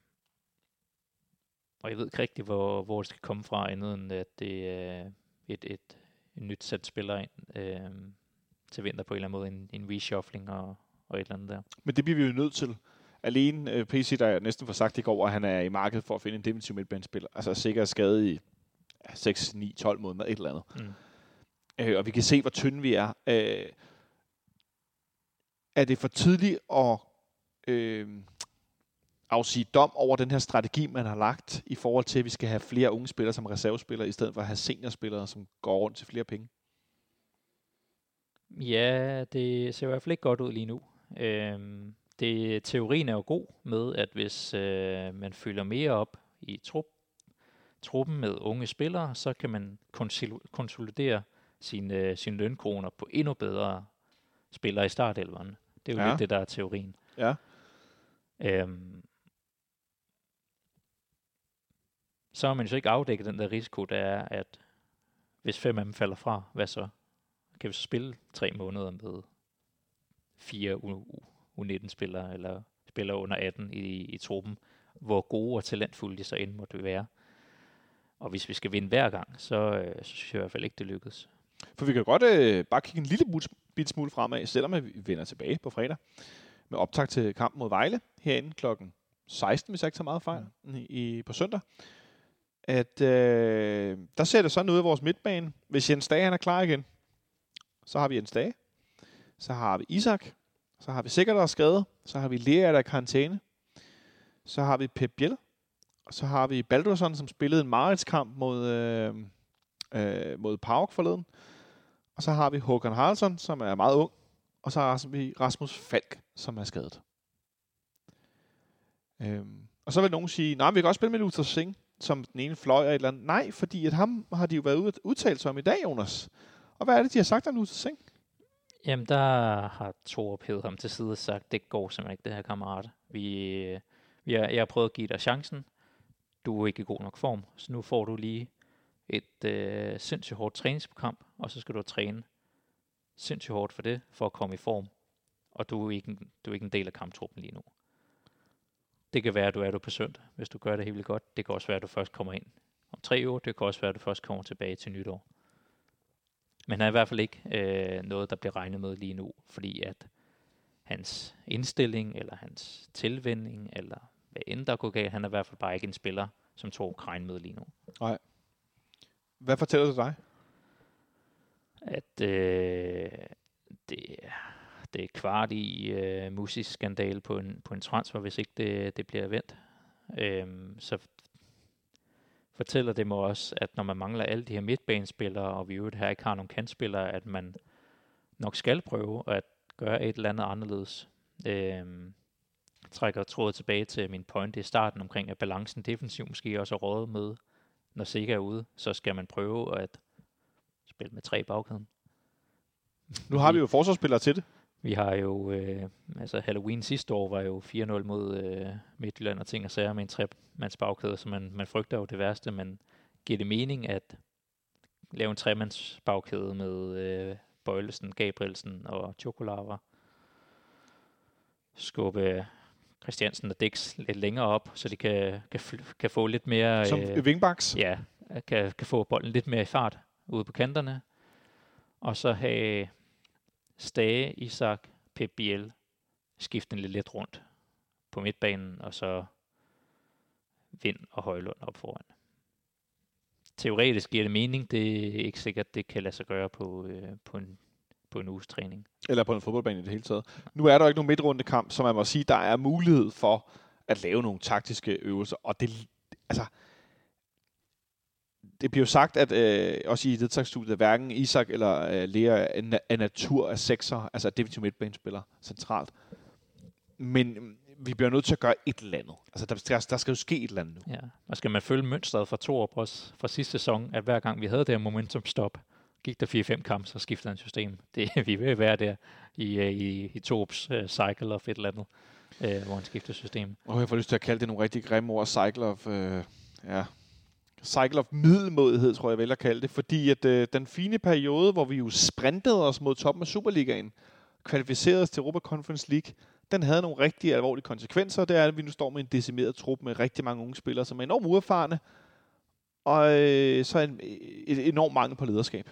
og jeg ved ikke rigtig, hvor, hvor det skal komme fra, andet end at det er et, et, et nyt sæt spillere ind øhm, til vinter på en eller anden måde, en, en reshuffling og, og et eller andet der. Men det bliver vi jo nødt til. Alene øh, PC, der næsten får sagt i går, at han er i markedet for at finde en defensiv midtbanespiller. Altså sikkert skade i ja, 6, 9, 12 måneder, et eller andet. Mm. Øh, og vi kan se, hvor tynde vi er. Øh, er det for tidligt at øh, afsige dom over den her strategi, man har lagt, i forhold til, at vi skal have flere unge spillere som reservespillere, i stedet for at have seniorspillere, som går rundt til flere penge? Ja, det ser i hvert fald ikke godt ud lige nu. Øhm, det, teorien er jo god med, at hvis øh, man fylder mere op i trup, truppen med unge spillere, så kan man konsolidere sine, øh, sine lønkroner på endnu bedre spillere i startelveren. Det er jo ja. lidt det, der er teorien. Ja. Øhm, så har man så ikke afdækket den der risiko, der er, at hvis fem af dem falder fra, hvad så? Kan vi så spille tre måneder med fire U19-spillere, eller spillere under 18 i, i truppen, hvor gode og talentfulde de så end måtte være. Og hvis vi skal vinde hver gang, så, øh, så synes jeg i hvert fald ikke, det lykkes. For vi kan godt øh, bare kigge en lille bit smule fremad, selvom vi vender tilbage på fredag med optag til kampen mod Vejle herinde klokken 16, hvis jeg ikke tager meget fejl, mm. i, på søndag. At øh, der ser det sådan ud af vores midtbane. Hvis Jens Dage han er klar igen, så har vi Jens Dage. Så har vi Isak. Så har vi Sikkert, der er skadet. Så har vi Lea, der er karantæne. Så har vi Pep Biel. Og så har vi Baldursson, som spillede en Marits-kamp mod, øh, øh, mod Pauk forleden. Og så har vi Håkan Haraldsson, som er meget ung. Og så har vi Rasmus Falk, som er skadet. Øhm, og så vil nogen sige, nej, vi kan også spille med Luther Singh, som den ene fløj eller et eller andet. Nej, fordi at ham har de jo været ude udtalt sig om i dag, Jonas. Og hvad er det, de har sagt om Luther Singh? Jamen, der har Torup hævet ham til side og sagt, det går simpelthen ikke, det her kammerat. Vi, vi har, jeg har prøvet at give dig chancen. Du er ikke i god nok form, så nu får du lige et øh, sindssygt hårdt træningsprogram, og så skal du træne sindssygt hårdt for det, for at komme i form. Og du er ikke en, du er ikke en del af kamptruppen lige nu. Det kan være, at du er du på søndag, hvis du gør det helt vildt godt. Det kan også være, at du først kommer ind om tre år. Det kan også være, at du først kommer tilbage til nytår. Men han er i hvert fald ikke øh, noget, der bliver regnet med lige nu, fordi at hans indstilling, eller hans tilvænding, eller hvad end der går galt, han er i hvert fald bare ikke en spiller, som tog regne med lige nu. Nej. Hvad fortæller det dig? At øh, det, det er kvart i øh, musisk-skandal på en, på en transfer, hvis ikke det, det bliver vendt. Øh, så fortæller det mig også, at når man mangler alle de her midtbanespillere, og vi jo her ikke har nogen kantspillere, at man nok skal prøve at gøre et eller andet anderledes. Øhm, trækker trådet tilbage til min pointe i starten omkring, at balancen defensiv måske også er rådet med, når Sega er ude, så skal man prøve at spille med tre bagkæden. Nu har vi jo forsvarsspillere til det. Vi har jo, øh, altså Halloween sidste år var jo 4-0 mod øh, Midtjylland og ting og sager med en tremands bagkæde, så man, man frygter jo det værste, men giver det mening at lave en tremands bagkæde med øh, Bøjlesen, Gabrielsen og Chokolava? Skubbe Christiansen og Dix lidt længere op, så de kan, kan, kan få lidt mere... Som øh, wingbacks? Ja, kan, kan få bolden lidt mere i fart ude på kanterne. Og så have Stage, Isak, Pep Biel skifte lidt let rundt på midtbanen, og så Vind og Højlund op foran. Teoretisk giver det mening, det er ikke sikkert, det kan lade sig gøre på, øh, på, en, på en uges træning. Eller på en fodboldbane i det hele taget. Nu er der ikke nogen midtrunde kamp, så man må sige, der er mulighed for at lave nogle taktiske øvelser, og det, altså, det bliver jo sagt, at øh, også i ledsagsstudiet, hverken Isak eller øh, Lea er, er natur af sekser, altså definitivt midtbanespiller centralt. Men øh, vi bliver nødt til at gøre et eller andet. Altså, der, der, der skal jo ske et eller andet nu. Ja, og skal man følge mønstret fra to år fra sidste sæson, at hver gang vi havde det her momentum stop, gik der 4-5 kampe, så skiftede han system. Det, vi vil være der i, øh, i, i Torps uh, cycle of et eller andet, uh, hvor han skifter system. Og jeg får lyst til at kalde det nogle rigtig grimme ord, cycle of, uh, ja, cycle of middelmodighed, tror jeg vel at kalde det, fordi at øh, den fine periode, hvor vi jo sprintede os mod toppen af Superligaen, kvalificerede os til Europa Conference League, den havde nogle rigtig alvorlige konsekvenser, det er, at vi nu står med en decimeret trup med rigtig mange unge spillere, som er enormt uerfarne, og øh, så en, et enormt mangel på lederskab.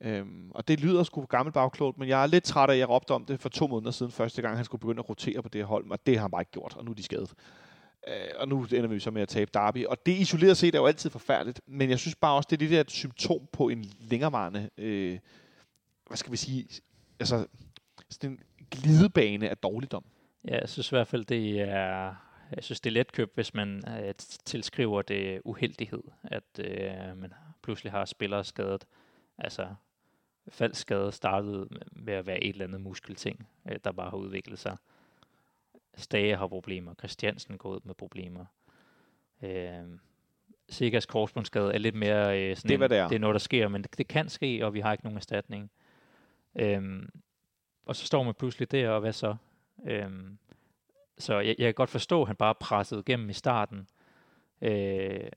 Øhm, og det lyder sgu gammelt bagklogt, men jeg er lidt træt af, at jeg råbte om det for to måneder siden, første gang han skulle begynde at rotere på det hold, og det har han bare ikke gjort, og nu er de skadet. Øh, og nu ender vi så med at tabe Derby. Og det isoleret set er jo altid forfærdeligt, men jeg synes bare også, det er det der symptom på en længerevarende, øh, hvad skal vi sige, altså sådan en glidebane af dårligdom. Ja, jeg synes i hvert fald, det er, jeg synes, det er let købt, hvis man øh, tilskriver det uheldighed, at øh, man pludselig har spillere skadet. Altså, faldskade startede med at være et eller andet muskelting, øh, der bare har udviklet sig. Stage har problemer, Christiansen går ud med problemer. Øh, Sikkers korsbundsskade er lidt mere øh, sådan Det en, det er. det er noget, der sker, men det, det kan ske, og vi har ikke nogen erstatning. Øhm, og så står man pludselig der, og hvad så? Øhm, så jeg, jeg kan godt forstå, at han bare pressede igennem i starten. Øh,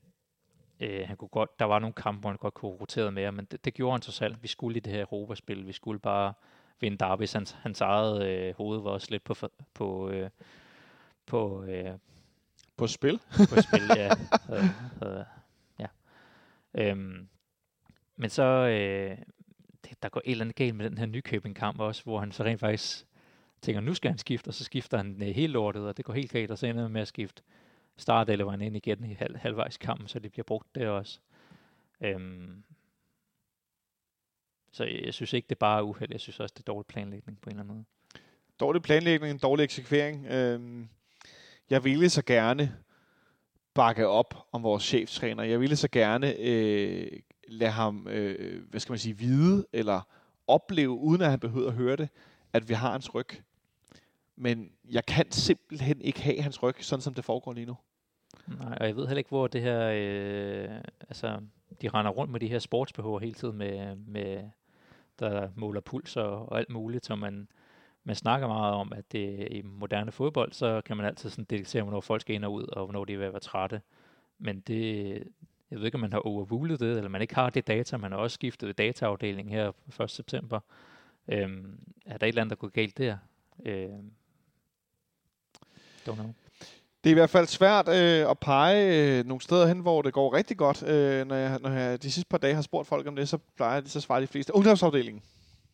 øh, han kunne godt, der var nogle kampe, hvor han godt kunne rotere mere, men det, det gjorde han så selv. Vi skulle i det her Europaspil. Vi skulle bare vinde Derbys. Hans, hans eget øh, hoved var også lidt på, på, øh, på, øh, På spil. på spil, ja. Havde, havde, ja. Øhm, men så, øh, det, der går et eller andet galt med den her Nykøbing-kamp også, hvor han så rent faktisk tænker, nu skal han skifte, og så skifter han øh, helt lortet, og det går helt galt, og så ender han med at skifte starteleveren ind igen i halv, halvvejs kampen, så det bliver brugt der også. Øhm, så jeg, jeg synes ikke, det er bare uheld, jeg synes også, det er dårlig planlægning på en eller anden måde. Dårlig planlægning, dårlig eksekvering. Øhm, jeg ville så gerne bakke op om vores cheftræner. Jeg ville så gerne øh, lade ham, øh, hvad skal man sige, vide eller opleve, uden at han behøver at høre det, at vi har hans ryg. Men jeg kan simpelthen ikke have hans ryg, sådan som det foregår lige nu. Nej, og jeg ved heller ikke, hvor det her... Øh, altså, de render rundt med de her sportsbehov hele tiden med, med der måler puls og, og alt muligt, så man, man snakker meget om, at det i moderne fodbold, så kan man altid sådan detektere, hvornår folk skal ind og ud, og hvornår de er ved at være trætte. Men det, jeg ved ikke, om man har overrulet det, eller man ikke har det data. Man har også skiftet dataafdelingen her 1. september. Øhm, er der et eller andet, der går galt der? Øhm, don't know. Det er i hvert fald svært øh, at pege øh, nogle steder hen, hvor det går rigtig godt. Øh, når, jeg, når jeg de sidste par dage har spurgt folk om det, så plejer de så svarer de fleste. Ungdomsafdelingen.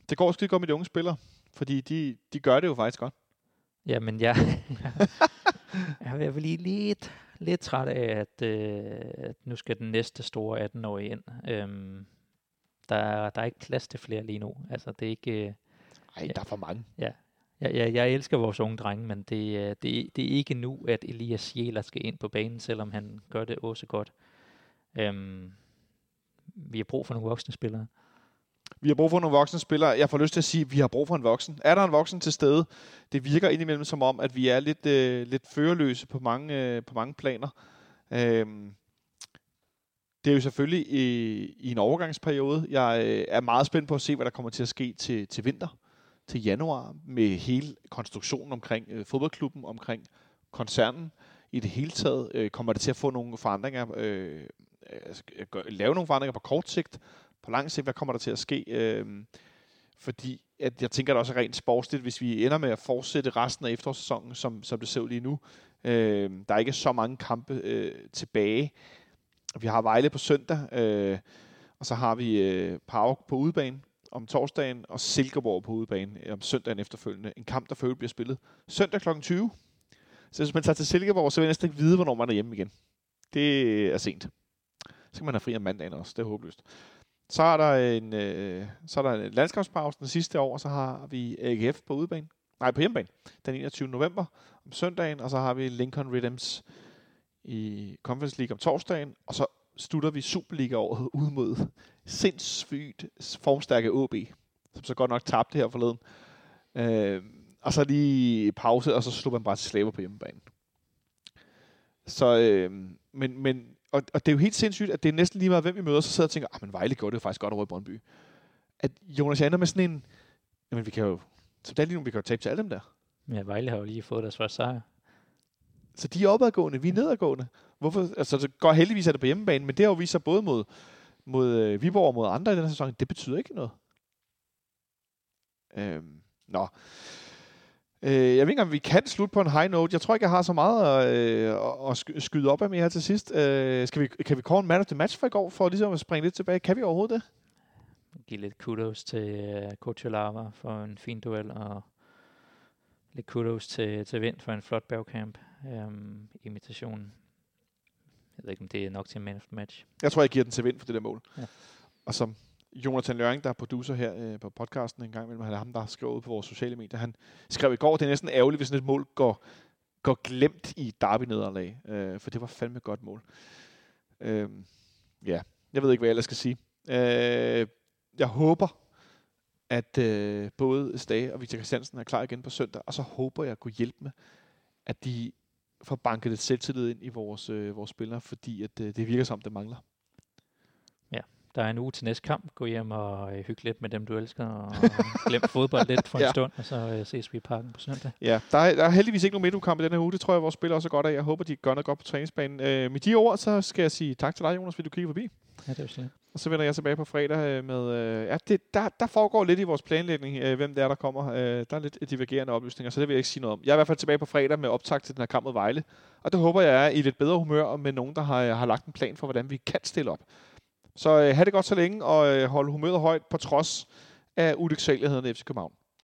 Det går skide godt med de unge spillere, fordi de, de gør det jo faktisk godt. Ja, men jeg, jeg er lige lidt, lidt træt af, at, øh, at nu skal den næste store 18-årige ind. Øhm, der, er- der er ikke plads til flere lige nu. Altså, det er ikke... Øh, Ej, der er for mange jeg, jeg, jeg elsker vores unge drenge, men det, øh, det, er- det er ikke nu, at Elias Jæler skal ind på banen, selvom han gør det også godt. Øhm, vi har brug for nogle voksne spillere. Vi har brug for nogle voksne spillere. Jeg får lyst til at sige, at vi har brug for en voksen. Er der en voksen til stede? Det virker indimellem som om, at vi er lidt, øh, lidt førerløse på mange, øh, på mange planer. Øhm, det er jo selvfølgelig i, i en overgangsperiode. Jeg øh, er meget spændt på at se, hvad der kommer til at ske til, til vinter, til januar, med hele konstruktionen omkring øh, fodboldklubben, omkring koncernen i det hele taget. Øh, kommer det til at få nogle forandringer, øh, altså, øh, lave nogle forandringer på kort sigt, på lang sigt, hvad kommer der til at ske? Øh, fordi at jeg tænker, at det også er rent sportsligt, hvis vi ender med at fortsætte resten af efterårssæsonen, som, som det ser ud lige nu. Øh, der er ikke så mange kampe øh, tilbage. Vi har Vejle på søndag, øh, og så har vi øh, Pau på udebane om torsdagen, og Silkeborg på udebane øh, om søndagen efterfølgende. En kamp, der følge bliver spillet søndag kl. 20. Så hvis man tager til Silkeborg, så vil jeg næsten ikke vide, hvornår man er hjemme igen. Det er sent. Så kan man have fri om mandagen også. Det er håbløst. Så er der en, øh, så er der en landskabspause den sidste år, og så har vi AGF på udebane. Nej, på hjemmebane. Den 21. november om søndagen, og så har vi Lincoln Rhythms i Conference League om torsdagen, og så slutter vi Superliga-året ud mod sindssygt formstærke AB, som så godt nok tabte her forleden. Øh, og så lige pause, og så slutter man bare til slaver på hjemmebane. Så, øh, men, men, og, og det er jo helt sindssygt, at det er næsten lige meget, hvem vi møder, så sidder og tænker, ah, men Vejle gjorde det jo faktisk godt over i Brøndby. At Jonas ender med sådan en, jamen vi kan jo, så det er lige nu, vi kan jo tabe til alle dem der. Ja, Vejle har jo lige fået deres første sejr. Så de er opadgående, vi er nedadgående. Hvorfor? Altså, det går heldigvis er det på hjemmebane, men det har jo vist sig både mod, mod øh, Viborg og mod andre i den her sæson. Det betyder ikke noget. Øhm, nå. Øh, jeg ved ikke om vi kan slutte på en high note. Jeg tror ikke, jeg har så meget øh, at, øh, at- skyde op af mere her til sidst. Øh, skal vi, kan vi kåre en man of the match for i går, for ligesom at springe lidt tilbage? Kan vi overhovedet det? give lidt kudos til øh, uh, Coach Lava for en fin duel, og lidt kudos til, til Vind for en flot bagkamp. Øhm, imitationen. Jeg ved ikke, om det er nok til en man match. Jeg tror, jeg giver den til vind for det der mål. Ja. Og som Jonathan Løring, der er producer her øh, på podcasten en gang imellem, han er ham, der har skrevet på vores sociale medier. Han skrev i går, det er næsten ærgerligt, hvis sådan et mål går, går glemt i derby-nederlag. Øh, for det var fandme et godt mål. Øh, ja, jeg ved ikke, hvad jeg ellers skal sige. Øh, jeg håber, at øh, både Stage og Victor Christiansen er klar igen på søndag, og så håber jeg at kunne hjælpe med, at de får banket lidt selvtillid ind i vores, øh, vores spillere, fordi at, øh, det virker som, det mangler. Der er en uge til næste kamp. Gå hjem og øh, hygge lidt med dem, du elsker, og glem fodbold lidt for en Ja. stund, og så øh, ses vi i parken på søndag. Ja, der er, der er heldigvis ikke nogen midtugkamp i denne her uge. Det tror jeg, vores spillere også er godt af. Jeg håber, de gør noget godt på træningsbanen. Øh, med de ord, så skal jeg sige tak til dig, Jonas, fordi du kigger forbi. Ja, det er slet. Og så vender jeg tilbage på fredag øh, med... Øh, ja, det, der, der foregår lidt i vores planlægning, øh, hvem det er, der kommer. Øh, der er lidt divergerende oplysninger, så det vil jeg ikke sige noget om. Jeg er i hvert fald tilbage på fredag med optag til den her kamp mod Vejle. Og det håber jeg er i lidt bedre humør og med nogen, der har, har lagt en plan for, hvordan vi kan stille op. Så øh, have det godt så længe, og øh, hold humøret højt på trods af ulyksaligheden i FC København.